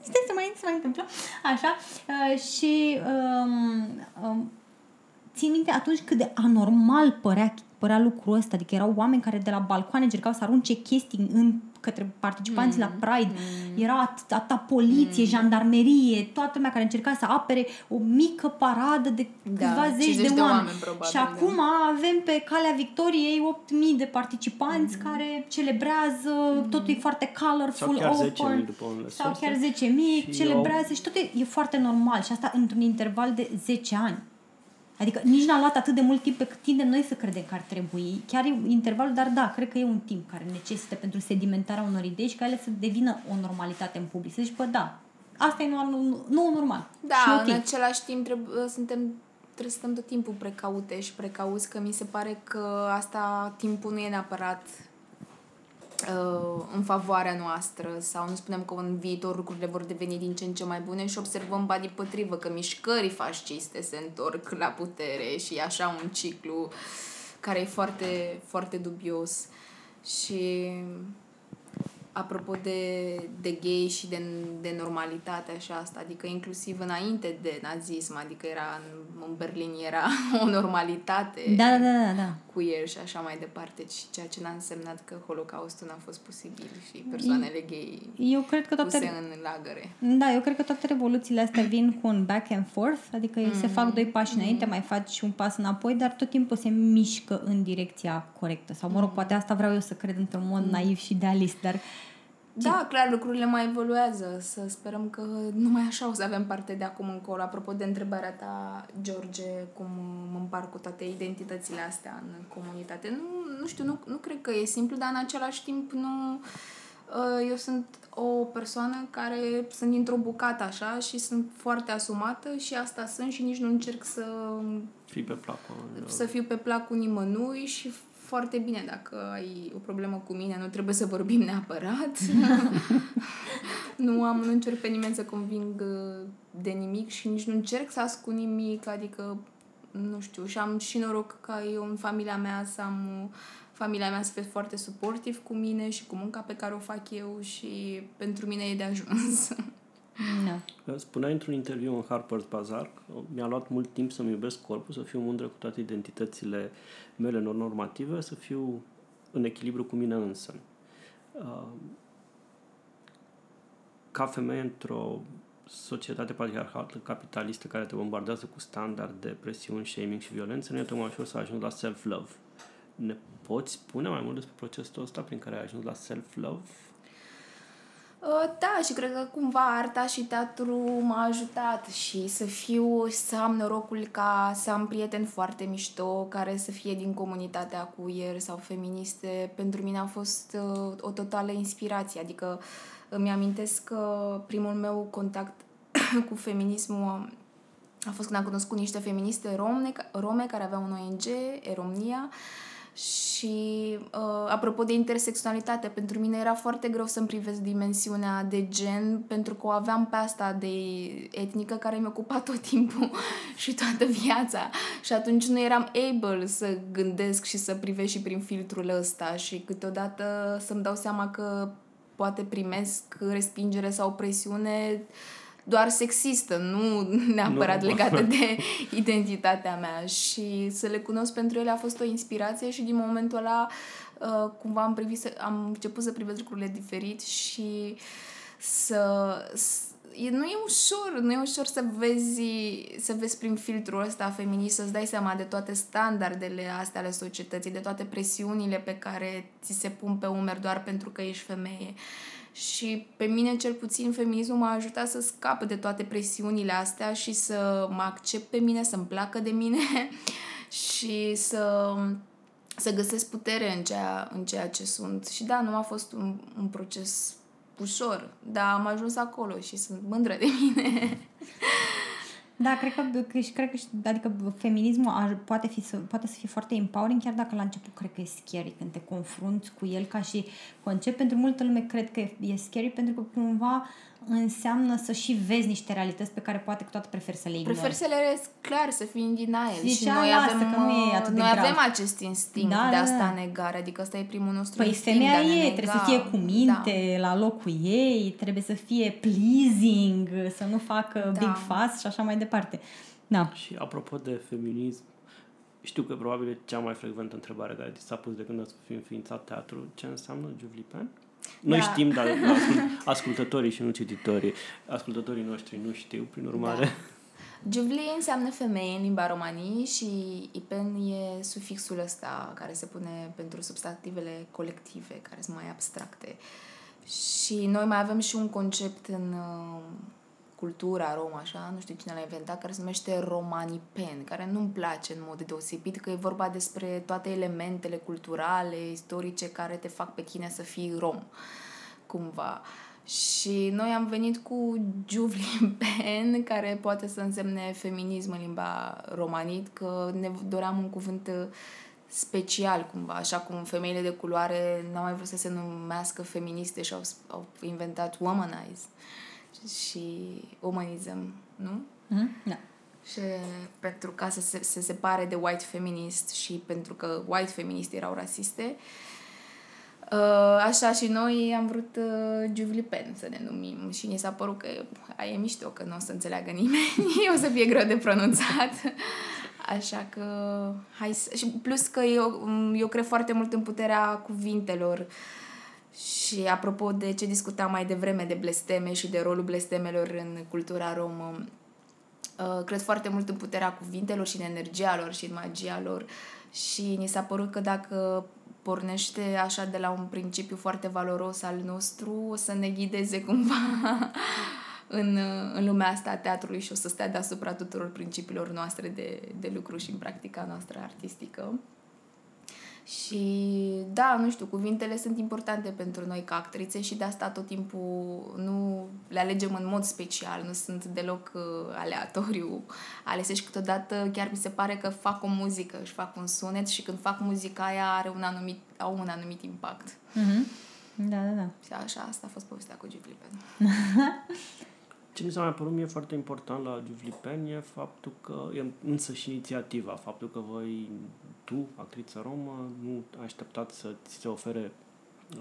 Stai să mai, să mai întâmplă. Așa. Uh, și um, um, țin minte atunci cât de anormal părea, părea lucrul ăsta. Adică erau oameni care de la balcoane încercau să arunce chestii în către participanții mm. la Pride. Mm. Era at- atâta poliție, mm. jandarmerie, toată lumea care încerca să apere o mică paradă de Da, câțiva zeci 50 de, de oameni. oameni, probabil, și da. acum avem pe calea victoriei 8.000 de participanți mm. care celebrează, mm. totul e foarte colorful, Sau chiar open. 10.000 după unele Sau surse. chiar 10.000, Și celebrează și tot e, e foarte normal. Și asta într-un interval de 10 ani. Adică nici n-a luat atât de mult timp pe cât tindem noi să credem că ar trebui. Chiar e intervalul, dar da, cred că e un timp care necesită pentru sedimentarea unor idei și ca ele să devină o normalitate în public. Să zici, bă, da, asta e nu, nu, nu normal. Da, și în ok. același timp trebuie, suntem, trebuie să stăm tot timpul precaute și precauți, că mi se pare că asta timpul nu e neapărat uh, în favoarea noastră sau nu spunem că în viitor lucrurile vor deveni din ce în ce mai bune și observăm ba potrivă că mișcării fasciste se întorc la putere și e așa un ciclu care e foarte, foarte dubios și apropo de, de gay și de, de normalitate așa asta, adică inclusiv înainte de nazism, adică era în, în Berlin era o normalitate Da, da, da, da. Queer și așa mai departe și ceea ce n-a însemnat că Holocaustul n-a fost posibil și persoanele gay Eu cred că puse toate... în lagăre. Da, eu cred că toate revoluțiile astea vin cu un back and forth, adică mm. se fac doi pași înainte, mai faci un pas înapoi, dar tot timpul se mișcă în direcția corectă. Sau, mă rog, poate asta vreau eu să cred într-un mod naiv și idealist, dar Da, clar, lucrurile mai evoluează. Să sperăm că numai așa o să avem parte de acum încolo. Apropo de întrebarea ta, George, cum mă împar cu toate identitățile astea în comunitate. Nu, nu știu, nu, nu cred că e simplu, dar în același timp nu... uh, Eu sunt o persoană care sunt dintr-o bucată așa și sunt foarte asumată și asta sunt și nici nu încerc să Fii pe placul. să fiu pe placul nimănui și foarte bine dacă ai o problemă cu mine, nu trebuie să vorbim neapărat. nu am, nu încerc pe nimeni să conving uh, de nimic și nici nu încerc să ascund nimic, adică nu știu, și am și noroc ca eu în familia mea să am uh, familia mea să fie foarte suportiv cu mine și cu munca pe care o fac eu și pentru mine e de ajuns. nu. Spuneai într-un interviu în Harper's Bazaar că mi-a luat mult timp să-mi iubesc corpul, să fiu mândră cu toate identitățile mele normative, să fiu în echilibru cu mine însă. Uh, Ca femeie într-o societate patriarhală, capitalistă, care te bombardează cu standarde, presiuni, shaming și violență, nu e tocmai ușor să ajungi la self-love. Ne poți spune mai mult despre procesul ăsta prin care ai ajuns la self-love? Uh, Da, și cred că cumva arta și teatru m-a ajutat și să fiu, să am norocul ca să am prieteni foarte mișto care să fie din comunitatea queer sau feministe. Pentru mine a fost uh, o totală inspirație, adică îmi amintesc că primul meu contact cu feminismul a fost când am cunoscut niște feministe rome, rome care aveau un ONG, Eromnia, și uh, apropo de intersexualitate, pentru mine era foarte greu să-mi privesc dimensiunea de gen, pentru că o aveam pe asta de etnică care mi ocupa tot timpul și toată viața. Și atunci nu eram able să gândesc și să privesc și prin filtrul ăsta și câteodată să-mi dau seama că poate primesc respingere sau presiune doar sexistă, nu neapărat Nu. legată de identitatea mea și să le cunosc pentru ele a fost o inspirație și din momentul ăla uh, cumva am, privit, să- am început să privesc lucrurile diferit și să, să e, nu e ușor, nu e ușor să vezi, să vezi prin filtrul ăsta feminist, să-ți dai seama de toate standardele astea ale societății, de toate presiunile pe care ți se pun pe umeri doar pentru că ești femeie. Și pe mine, cel puțin, feminismul m-a ajutat să scap de toate presiunile astea și să mă accept pe mine, să-mi placă de mine și să, să găsesc putere în ceea, în ceea ce sunt. Și da, nu a fost un, un proces ușor, dar am ajuns acolo și sunt mândră de mine. Da, cred că, că și cred că și, adică feminismul ar, poate, fi, poate să fie foarte empowering, chiar dacă la început cred că e scary când te confrunți cu el ca și concept. Pentru multă lume cred că e scary pentru că cumva înseamnă să și vezi niște realități pe care poate că toată preferi să le ignori. Prefer să le clar, să fii în denial. Zici, și noi lasă, avem, că nu e atât de noi grav. avem acest instinct Da, de da, asta da. negare, adică ăsta e primul nostru Păi instinct femeia de a ne e, nega. trebuie să fie cu minte, Da. la locul ei, trebuie să fie pleasing, să nu facă Da. big fuss și așa mai departe. Da. Și apropo de feminism, știu că probabil e cea mai frecventă întrebare care ți s-a pus de când ați fi înființat teatru. Ce înseamnă Juvlipen? Noi Da. știm, dar ascult, ascultătorii și nu cititorii, ascultătorii noștri nu știu, prin urmare. Da. Juvli înseamnă femeie în limba romanii și ipen e sufixul ăsta care se pune pentru substantivele colective, care sunt mai abstracte. Și noi mai avem și un concept în uh, cultura romă, așa, nu știu cine l-a inventat, care se numește romanipen, care nu-mi place în mod deosebit, că e vorba despre toate elementele culturale, istorice, care te fac pe tine să fii rom, cumva. Și noi am venit cu Juvlipen, care poate să însemne feminism în limba romanit, că ne doream un cuvânt uh, special cumva, așa cum femeile de culoare n-au mai vrut să se numească feministe și au, au inventat womanize și umanism, nu? Mhm. Da. Și pentru ca să se, se separe de white feminist și pentru că white feminist erau rasiste, uh, așa și noi am vrut uh, Juvlipen să ne numim și ni s-a părut că aia e mișto, că nu o să înțeleagă nimeni, o să fie greu de pronunțat. Așa că, hai să... Și plus că eu, eu cred foarte mult în puterea cuvintelor și apropo de ce discutam mai devreme de blesteme și de rolul blestemelor în cultura romă, Uh, cred foarte mult în puterea cuvintelor și în energia lor și în magia lor și ni s-a părut că dacă pornește așa de la un principiu foarte valoros al nostru, o să ne ghideze cumva în, uh, în lumea asta a teatrului și o să stea deasupra tuturor principiilor noastre de, de lucru și în practica noastră artistică. Și da, nu știu, cuvintele sunt importante pentru noi ca actrițe și de asta tot timpul nu le alegem în mod special, nu sunt deloc uh, aleatoriu alese și câteodată chiar mi se pare că fac o muzică și fac un sunet și când fac muzica aia are un anumit, au un anumit impact. Mhm. Da, da, da. Și așa, asta a fost povestea cu Giulipen. Ce mi s-a mai părut mie foarte important la Juvlipen e faptul că e însă și inițiativa, faptul că voi, tu, actriță romă, nu ai așteptat să ți se ofere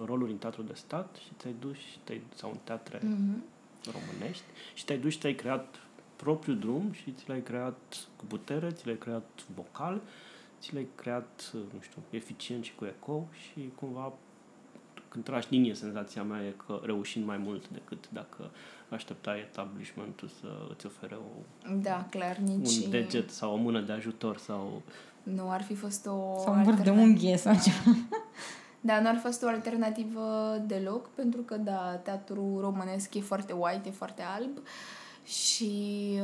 roluri în teatru de stat și te-ai dus și te sau în teatre Mhm. românești și te-ai dus și te-ai creat propriul drum și ți l-ai creat cu putere, ți l-ai creat vocal, ți l-ai creat, nu știu, eficient și cu eco și cumva când tragi linie, senzația mea e că reușind mai mult decât dacă așteptai establishmentul să îți ofere o, Da, clar, nici... un deget sau o mână de ajutor sau... Nu ar fi fost o... Sau un vârf de alternativă. unghie sau ceva. Da, nu ar fi fost o alternativă deloc, pentru că, da, teatrul românesc e foarte white, e foarte alb și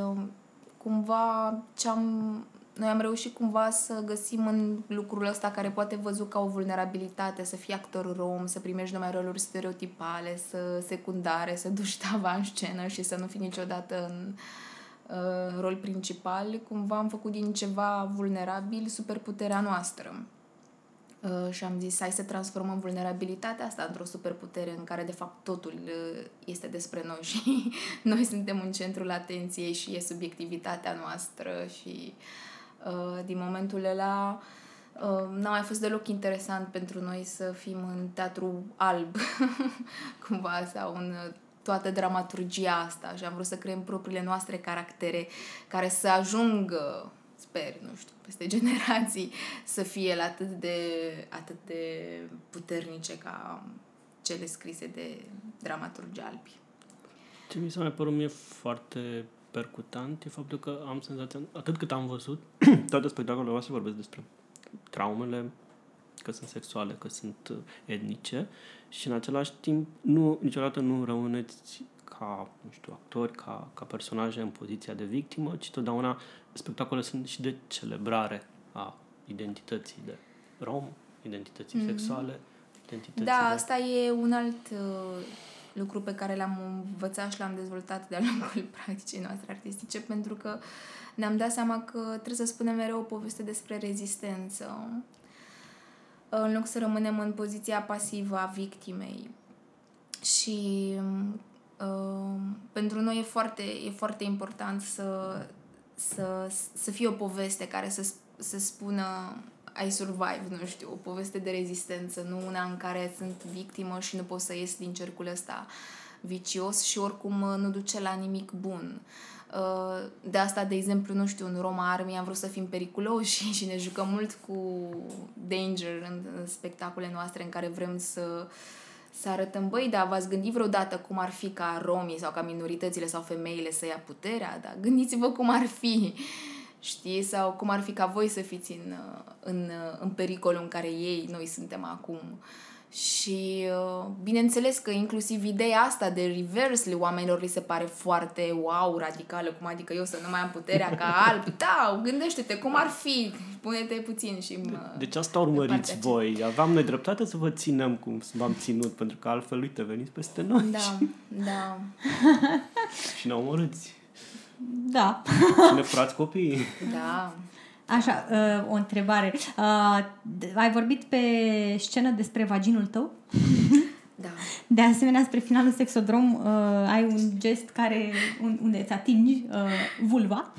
um, cumva ce-am... Noi am reușit cumva să găsim în lucrul ăsta care poate văzut ca o vulnerabilitate, să fii actor rom, să primești numai roluri stereotipale, să secundare, să duci tava în scenă și să nu fii niciodată în uh, rol principal, cumva am făcut din ceva vulnerabil superputerea noastră. Uh, și am zis, hai să transformăm vulnerabilitatea asta într-o superputere în care, de fapt, totul uh, este despre noi și noi suntem în centrul atenției și e subiectivitatea noastră și uh, din momentul ăla uh, n-a mai fost deloc interesant pentru noi să fim în teatru alb, cumva, sau în uh, toată dramaturgia asta și am vrut să creăm propriile noastre caractere care să ajungă sper, nu știu, peste generații, să fie la atât de, atât de puternice ca cele scrise de dramaturgi albi. Ce mi s-a mai părut mie foarte percutant e faptul că am senzația, atât cât am văzut, toate spectacolele voastre vorbesc despre traumele, că sunt sexuale, că sunt uh, etnice și în același timp nu, niciodată nu rămâneți ca, nu știu, actori, ca, ca personaje în poziția de victimă, ci totdeauna spectacolele sunt și de celebrare a a identității de rom, identității mm-hmm. sexuale, identității Da, de... asta e un alt uh, lucru pe care l-am învățat și l-am dezvoltat de-a lungul practicii noastre artistice, pentru că ne-am dat seama că trebuie să spunem mereu o poveste despre rezistență, în loc să rămânem în poziția pasivă a victimei. Și uh, pentru noi e foarte, e foarte important să, să, să fie o poveste care să, să spună I survive, nu știu, o poveste de rezistență, nu una în care sunt victimă și nu pot să ies din cercul ăsta vicios și oricum uh, nu duce la nimic bun. Uh, de asta, de exemplu, nu știu, în Roma Army am vrut să fim periculoși și ne jucăm mult cu danger în spectacole noastre în care vrem să să arătăm, băi, da, v-ați gândit vreodată cum ar fi ca romii sau ca minoritățile sau femeile să ia puterea? Da, gândiți-vă cum ar fi. Uh, știi? Sau cum ar fi ca voi să fiți în, în, în pericolul în care ei, noi suntem acum. Și uh, bineînțeles că inclusiv ideea asta de reverse oamenilor li se pare foarte wow, radicală, cum adică eu să nu mai am puterea ca alb. Da, gândește-te cum ar fi, pune-te puțin și... Mă, deci asta urmăriți voi. Aveam noi dreptate să vă ținem cum v-am ținut, pentru că altfel, uite, veniți peste noi. Da, da. și ne omorâți. Da. Și ne furați copiii. Da. Așa, uh, o întrebare. Uh, ai vorbit pe scenă despre vaginul tău? Da. De asemenea, spre finalul Sexodrom uh, ai un gest care, unde îți atingi uh, vulva.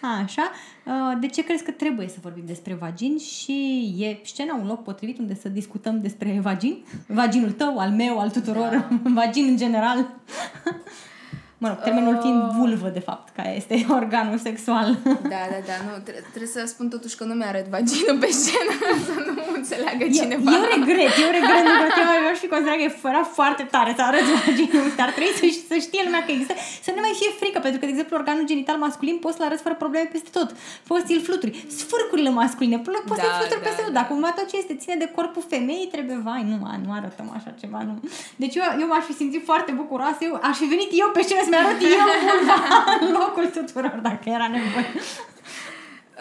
A, așa. Uh, de ce crezi că trebuie să vorbim despre vagin și e scena un loc potrivit unde să discutăm despre vagin? Vaginul tău, al meu, al tuturor, da. vagin în general? Mă rog, termenul uh... fiind vulvă, de fapt, care este organul sexual. Da, da, da. Nu, tre- trebuie să spun totuși că nu mi-arăt vaginul pe scenă, să nu înțeleagă cineva. Eu, eu regret, eu regret, pentru că eu aș fi considerat că era foarte tare să arăt vaginul, dar trebuie să, să știe lumea că există, să nu mai fie frică, pentru că, de exemplu, organul genital masculin poți să-l arăți fără probleme peste tot. Poți să-l fluturi. Sfârcurile masculine, poți da, să-l fluturi da, peste da. tot. Dar cumva tot ce este ține de corpul femeii trebuie, vai, nu, nu arătăm așa ceva, nu. Deci eu, eu m-aș fi simțit foarte bucuroasă, eu aș fi venit eu pe scenă să-mi arăt eu vulva în locul tuturor, dacă era nevoie.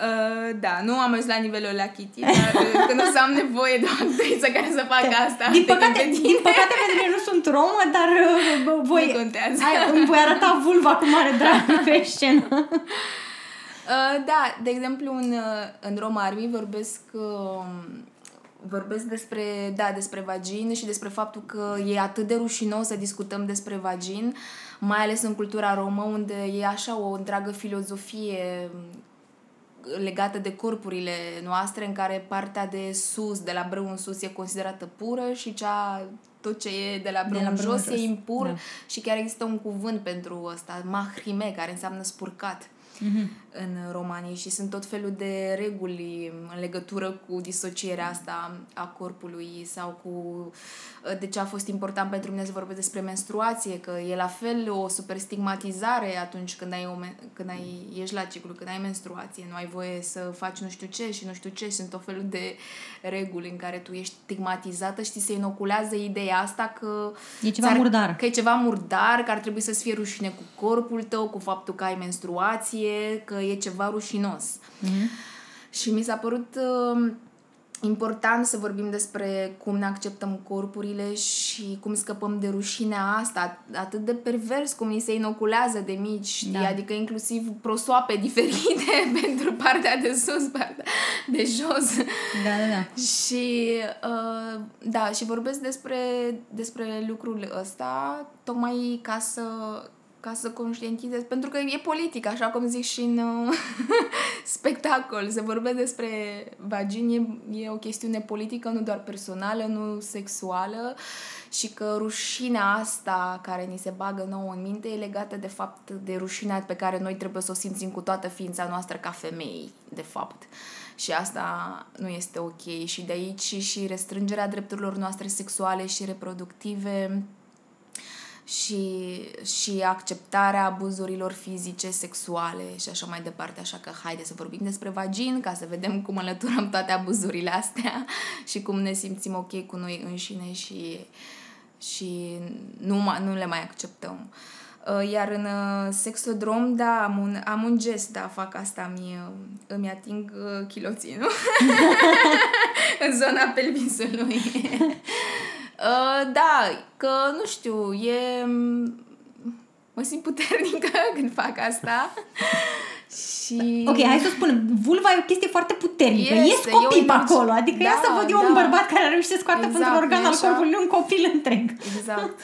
Uh, da, nu am ajuns la nivelul la Kitty, dar uh, când o să am nevoie de o actriță care să facă asta, din păcate, din păcate pentru mine nu sunt romă, dar uh, voi, nu contează. Ai, îmi voi arăta vulva cu mare drag pe scenă. Uh, da, de exemplu, în, uh, în Roma Army vorbesc uh, vorbesc despre, da, despre vagin și despre faptul că e atât de rușinos să discutăm despre vagin, mai ales în cultura romă, unde e așa o întreagă filozofie legată de corpurile noastre, în care partea de sus, de la brâu în sus, e considerată pură și cea tot ce e de la brâu în jos, jos e impur da. și chiar există un cuvânt pentru ăsta, mahrime, care înseamnă spurcat mm-hmm. În romanii și sunt tot felul de reguli în legătură cu disocierea asta a corpului sau cu uh, de ce a fost important pentru mine să vorbesc despre menstruație, că e la fel o super stigmatizare atunci când ai, o, când ai ești la ciclu, când ai menstruație, nu ai voie să faci nu știu ce și nu știu ce, sunt tot felul de reguli în care tu ești stigmatizată și ți se inoculează ideea asta că e ceva murdar. Că e ceva murdar, că ar trebui să-ți fie rușine cu corpul tău, cu faptul că ai menstruație știe că e ceva rușinos. Mm-hmm. Și mi s-a părut uh, important să vorbim despre cum ne acceptăm corpurile și cum scăpăm de rușinea asta, atât de pervers cum ni se inoculează de mici, știi? Da. Adică inclusiv prosoape diferite pentru partea de sus, partea de jos. Da, da, da. Și, uh, da, și vorbesc despre, despre lucrul ăsta tocmai ca să ca să conștientizez, pentru că e politic, așa cum zic și în uh, spectacol. Se vorbește despre vagin, e, e o chestiune politică, nu doar personală, nu sexuală și că rușinea asta care ni se bagă nouă în minte e legată de fapt de rușinea pe care noi trebuie să o simțim cu toată ființa noastră ca femei, de fapt. Și asta nu este ok. Și de aici și restrângerea drepturilor noastre sexuale și reproductive și, și acceptarea abuzurilor fizice, sexuale și așa mai departe. Așa că haide să vorbim despre vagin ca să vedem cum înlăturăm toate abuzurile astea și cum ne simțim ok cu noi înșine și, și nu, nu le mai acceptăm. Uh, Iar în uh, sexodrom, da, am un, am un gest, da, fac asta, mi, uh, îmi ating uh, chiloții, nu? în zona pelvisului. uh, da, că, nu știu, e... Mă simt puternică când fac asta. Și... Ok, hai să spunem, vulva e o chestie foarte puternică. Este, Ies copii e o pe imagine- acolo. Adică Da, ia să văd eu un da. bărbat care a reușit să scoată Exact, pentru organ nu-i al așa? corpului un copil întreg. Exact.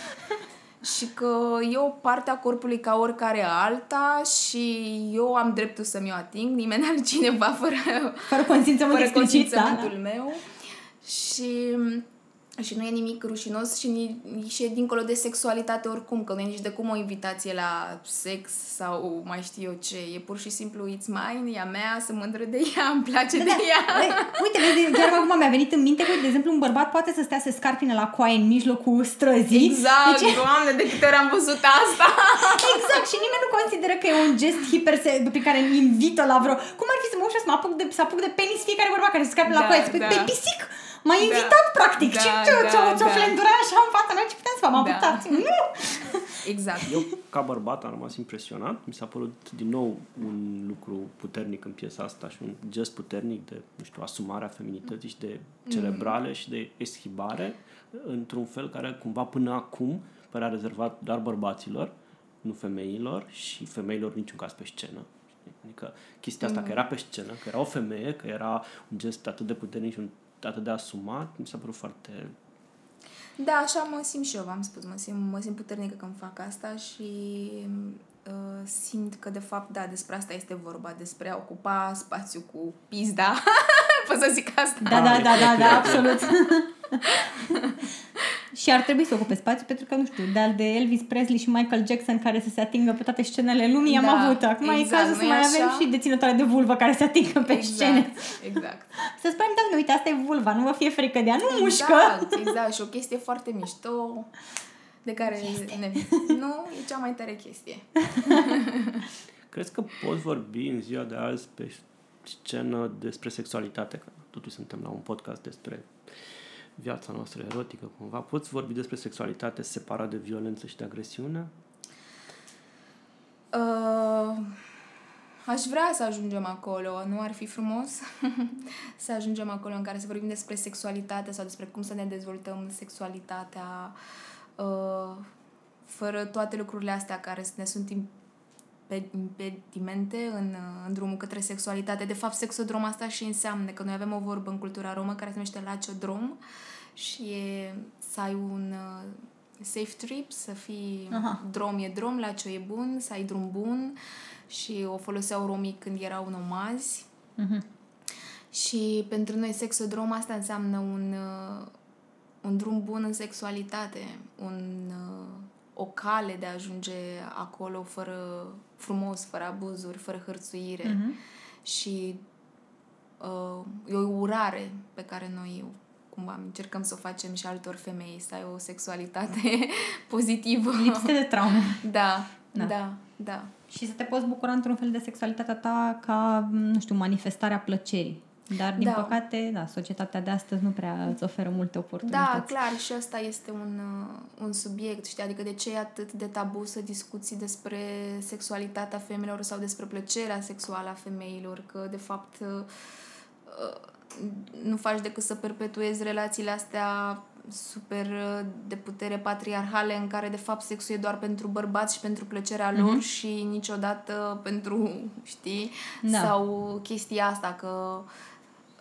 și că e o parte a corpului ca oricare alta și eu am dreptul să mi-o ating, nimeni altcineva fără, Fără consimțământ fără explicit, da, consimțământul da. meu. Și, și nu e nimic rușinos și nici și e dincolo de sexualitate oricum, că nu e nici de cum o invitație la sex sau mai știu eu ce. E pur și simplu it's mine, e a mea, sunt mândră de ea, îmi place de ea. Băi, Uite, vezi, chiar acum mi-a venit în minte că, uite, de exemplu, un bărbat poate să stea să scarpine la coaie în mijlocul străzii. Exact, Deci, doamne, de câte ori am văzut asta. exact, și nimeni nu consideră că e un gest hiper prin care îmi invită la vreo... Cum ar fi să mă ușă să mă apuc de, să apuc de penis fiecare bărbat care se scarpine la Da, coaie? Să spui, da. pe pisic! M-a Da. invitat, practic. Da, și ce, da, ți-o, ți-o da. flentura așa în fața mea? Ce puteam să fac? M-a Da. putat. Nu! Exact. Eu, ca bărbat, am rămas impresionat. Mi s-a părut din nou un lucru puternic în piesa asta și un gest puternic de, nu știu, asumarea feminității și de celebrare și de eschibare într-un fel care cumva până acum părea rezervat doar bărbaților, nu femeilor și femeilor niciun caz pe scenă. Adică chestia asta, că era pe scenă, că era o femeie, că era un gest atât de puternic și un, atât de asumat, mi s-a părut foarte... Da, așa mă simt și eu, v-am spus. Mă simt, mă simt puternică când fac asta și uh, simt că, de fapt, da, despre asta este vorba. Despre a ocupa spațiu cu pizda. Pot să zic asta? Da, da, da, da, da, absolut. și ar trebui să ocupe spațiu pentru că, nu știu, de al de Elvis Presley și Michael Jackson care să se atingă pe toate scenele lumii, am Da, avut. Acum exact, e cazul să nu-i mai așa? avem și deținătoare de vulvă care se atingă pe exact, scene. Exact. Să spunem, da, uite, asta e vulva, nu vă fie frică de ea, nu mușcă. Exact, exact. Și o chestie foarte mișto de care ne... Nu, e cea mai tare chestie. Crezi că poți vorbi în ziua de azi pe scenă despre sexualitate? Că totuși suntem la un podcast despre viața noastră erotică, cumva. Poți vorbi despre sexualitate separat de violență și de agresiune? Uh, aș vrea să ajungem acolo, nu ar fi frumos să ajungem acolo în care să vorbim despre sexualitate sau despre cum să ne dezvoltăm sexualitatea uh, fără toate lucrurile astea care ne sunt impe- impedimente în, uh, în drumul către sexualitate. De fapt, sexodrom asta și înseamnă că noi avem o vorbă în cultura romă care se numește laciodrom și e să ai un uh, safe trip, să fii Aha. drom e drom, lacio e bun, să ai drum bun și o foloseau romii când erau nomazi. Mhm. Și pentru noi sexodrom asta înseamnă un, uh, un drum bun în sexualitate, un, uh, o cale de a ajunge acolo fără frumos, fără abuzuri, fără hărțuire. Mhm. Și uh, e o urare pe care noi cumva încercăm să o facem și altor femei, să ai o sexualitate pozitivă. Lipsite de traume. Da, Da. da, da, da. Și să te poți bucura într-un fel de sexualitatea ta ca, nu știu, manifestarea plăcerii. Dar, din Da. păcate, da, societatea de astăzi nu prea îți oferă multe Da, oportunități. clar, și ăsta este un, uh, un subiect, știi? Adică de ce e atât de tabu să discuți despre sexualitatea femeilor sau despre plăcerea sexuală a femeilor, că de fapt uh, uh, nu faci decât să perpetuezi relațiile astea super uh, de putere patriarhale în care de fapt sexul e doar pentru bărbați și pentru plăcerea lor și niciodată pentru, știi? Da. Sau chestia asta că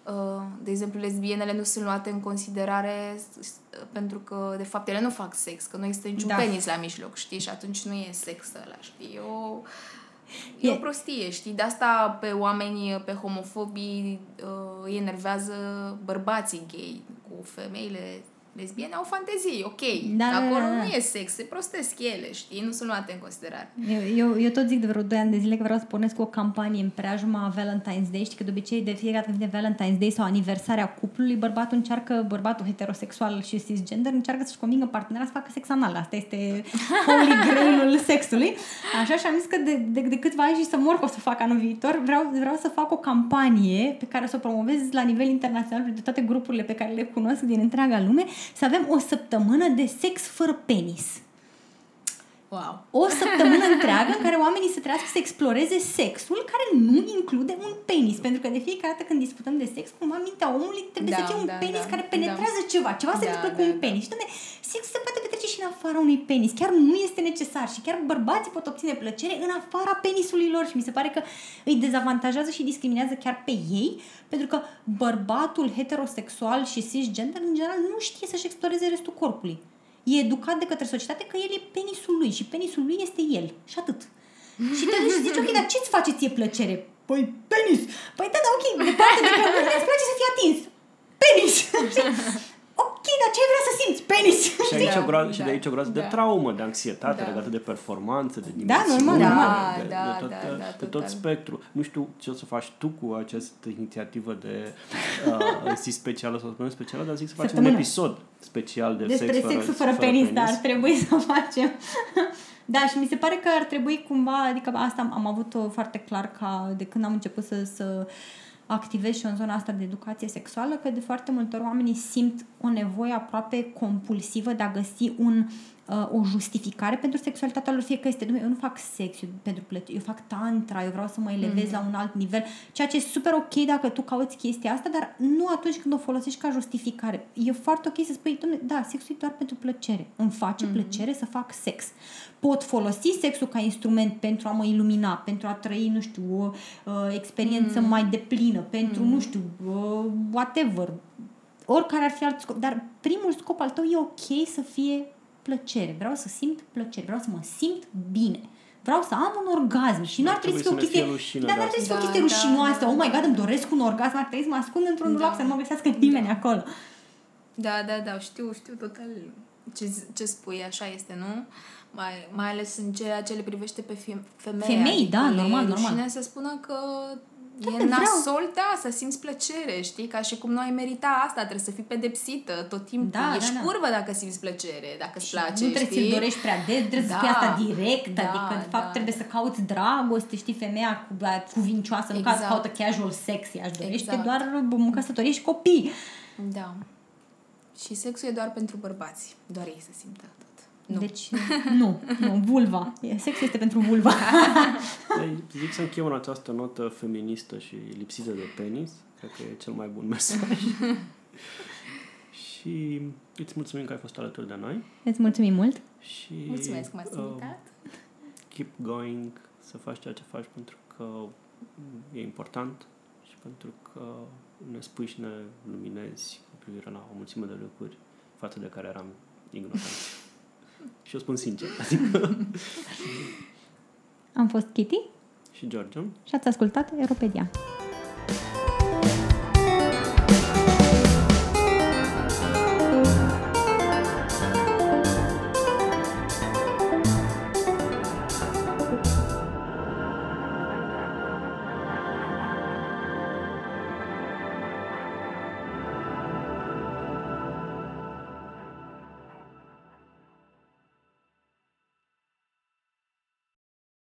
Uh, de exemplu, lesbienele nu sunt luate în considerare s- s- pentru că, de fapt, ele nu fac sex, că nu există niciun Da. da. penis la mijloc, știi? Și atunci nu e sex ăla, știi? E o, e, E- o prostie, știi? De asta pe oamenii, pe homofobii, uh, îi enervează bărbații gay cu femeile lesbiene au fantezii, ok. Da, Da, da, Acolo da, da. nu e sex, se prostesc ele, știi? Nu sunt luate în considerare. Eu, eu, eu tot zic de vreo 2 ani de zile că vreau să pornesc o campanie în preajma Valentine's Day. Știi că de obicei de fiecare dată când vine Valentine's Day sau aniversarea cuplului, bărbatul încearcă, bărbatul heterosexual și cisgender încearcă să-și convingă partenera să facă sex anal. Asta este holy grail-ul sexului. Așa și am zis că de, de, de câțiva ani și să mor că o să fac anul viitor, vreau, vreau să fac o campanie pe care să o promovez la nivel internațional de toate grupurile pe care le cunosc din întreaga lume, să avem o săptămână de sex fără penis. Wow. O săptămână întreagă în care oamenii să trească să exploreze sexul care nu include un penis. Pentru că de fiecare dată când discutăm de sex, cumva mintea omului trebuie Da, să fie un da, penis da, care penetrează da. ceva. Ceva se Da, întâmplă da, cu un da. penis. Și, dom'le, sexul se poate petrece și în afara unui penis. Chiar nu este necesar. Și chiar bărbații pot obține plăcere în afara penisului lor. Și mi se pare că îi dezavantajează și discriminează chiar pe ei, pentru că bărbatul heterosexual și cisgender, în general, nu știe să-și exploreze restul corpului. E educat de către societate că el e penisul lui și penisul lui este el. Și atât. Și te duci și zici, ok, dar ce-ți face ție plăcere? Păi, penis! Păi da, da, ok, departe de că nu îți place să fii atins. Penis! ok, dar ce ai vrea să simți? Penis! Și, aici Da, o groază, și da, de aici o groază de da. traumă, de anxietate Da. legată de performanță, de Da, normal, dimensiune, normal. de, Da, de, tot, da, da, de tot total. spectru. Nu știu ce o să faci tu cu această inițiativă de uh, zi specială sau săptămână specială, dar zic să facem un Săptămână. episod special de Despre sex sexul fără, penis, dar ar trebui să facem. da, și mi se pare că ar trebui cumva, adică asta am, am avut-o foarte clar ca de când am început să, să activez și în zona asta de educație sexuală, că de foarte multe ori oamenii simt o nevoie aproape compulsivă de a găsi un uh, o justificare pentru sexualitatea lor, fie că este, "Dom'le, eu nu fac sex eu, pentru plăcere, eu fac tantra, eu vreau să mă elevez mm. la un alt nivel, ceea ce e super ok dacă tu cauți chestia asta, dar nu atunci când o folosești ca justificare. E foarte ok să spui, "Dom'le, da, sexul e doar pentru plăcere. Îmi face mm. plăcere să fac sex. Pot folosi sexul ca instrument pentru a mă ilumina, pentru a trăi, nu știu, o uh, experiență mm. mai deplină, pentru, mm. nu știu, uh, whatever, oricare ar fi alt scop. Dar primul scop al tău e ok să fie plăcere. Vreau să simt plăcere, vreau să mă simt bine. Vreau să am un orgasm și nu Nu ar trebui să fie o trebuie să chestie... ne fie rușine Dar de nu ar trebui să fie o asta. chestie Da, rușinoasă. da, oh my da, god, îmi da. doresc un orgasm, ar trebui să mă ascund într-un Da. dulap să nu mă găsească nimeni acolo. Da, da, da, știu, știu total ce, ce spui, așa este, nu? Mai, mai ales în ceea ce le privește pe fie- femei. Femei, adică da, le e normal, rușine normal. să spună că e vreau. nasol, da, să simți plăcere, știi? Ca și cum nu ai merita asta, trebuie să fii pedepsită tot timpul. Da, Ești da, da. curvă dacă simți plăcere, dacă îți place, nu trebuie știi? să-l dorești prea des, trebuie să Da. spui asta direct, Da, adică de fapt da. trebuie să cauți dragoste, știi, femeia cu, cuvincioasă, nu Exact. exact. caută casual sexy, aș dorește Exact. doar um, căsătorie și copii. Da. Și sexul e doar pentru bărbați. Doar ei să simtă tot. Nu. Deci, nu, nu, vulva. E- Sexul este pentru vulva. Deci, zic să încheiem în această notă feministă și lipsită de penis. Cred că e cel mai bun mesaj. și îți mulțumim că ai fost alături de noi. Îți mulțumim mult. Și, Mulțumesc că m-ați uh, invitat. keep going, să faci ceea ce faci pentru că e important și pentru că ne spui și ne luminezi cu privire la o mulțime de lucruri față de care eram ignoranți. Și o spun sincer. Adică, Am fost Kitty și George. și ați ascultat Europedia.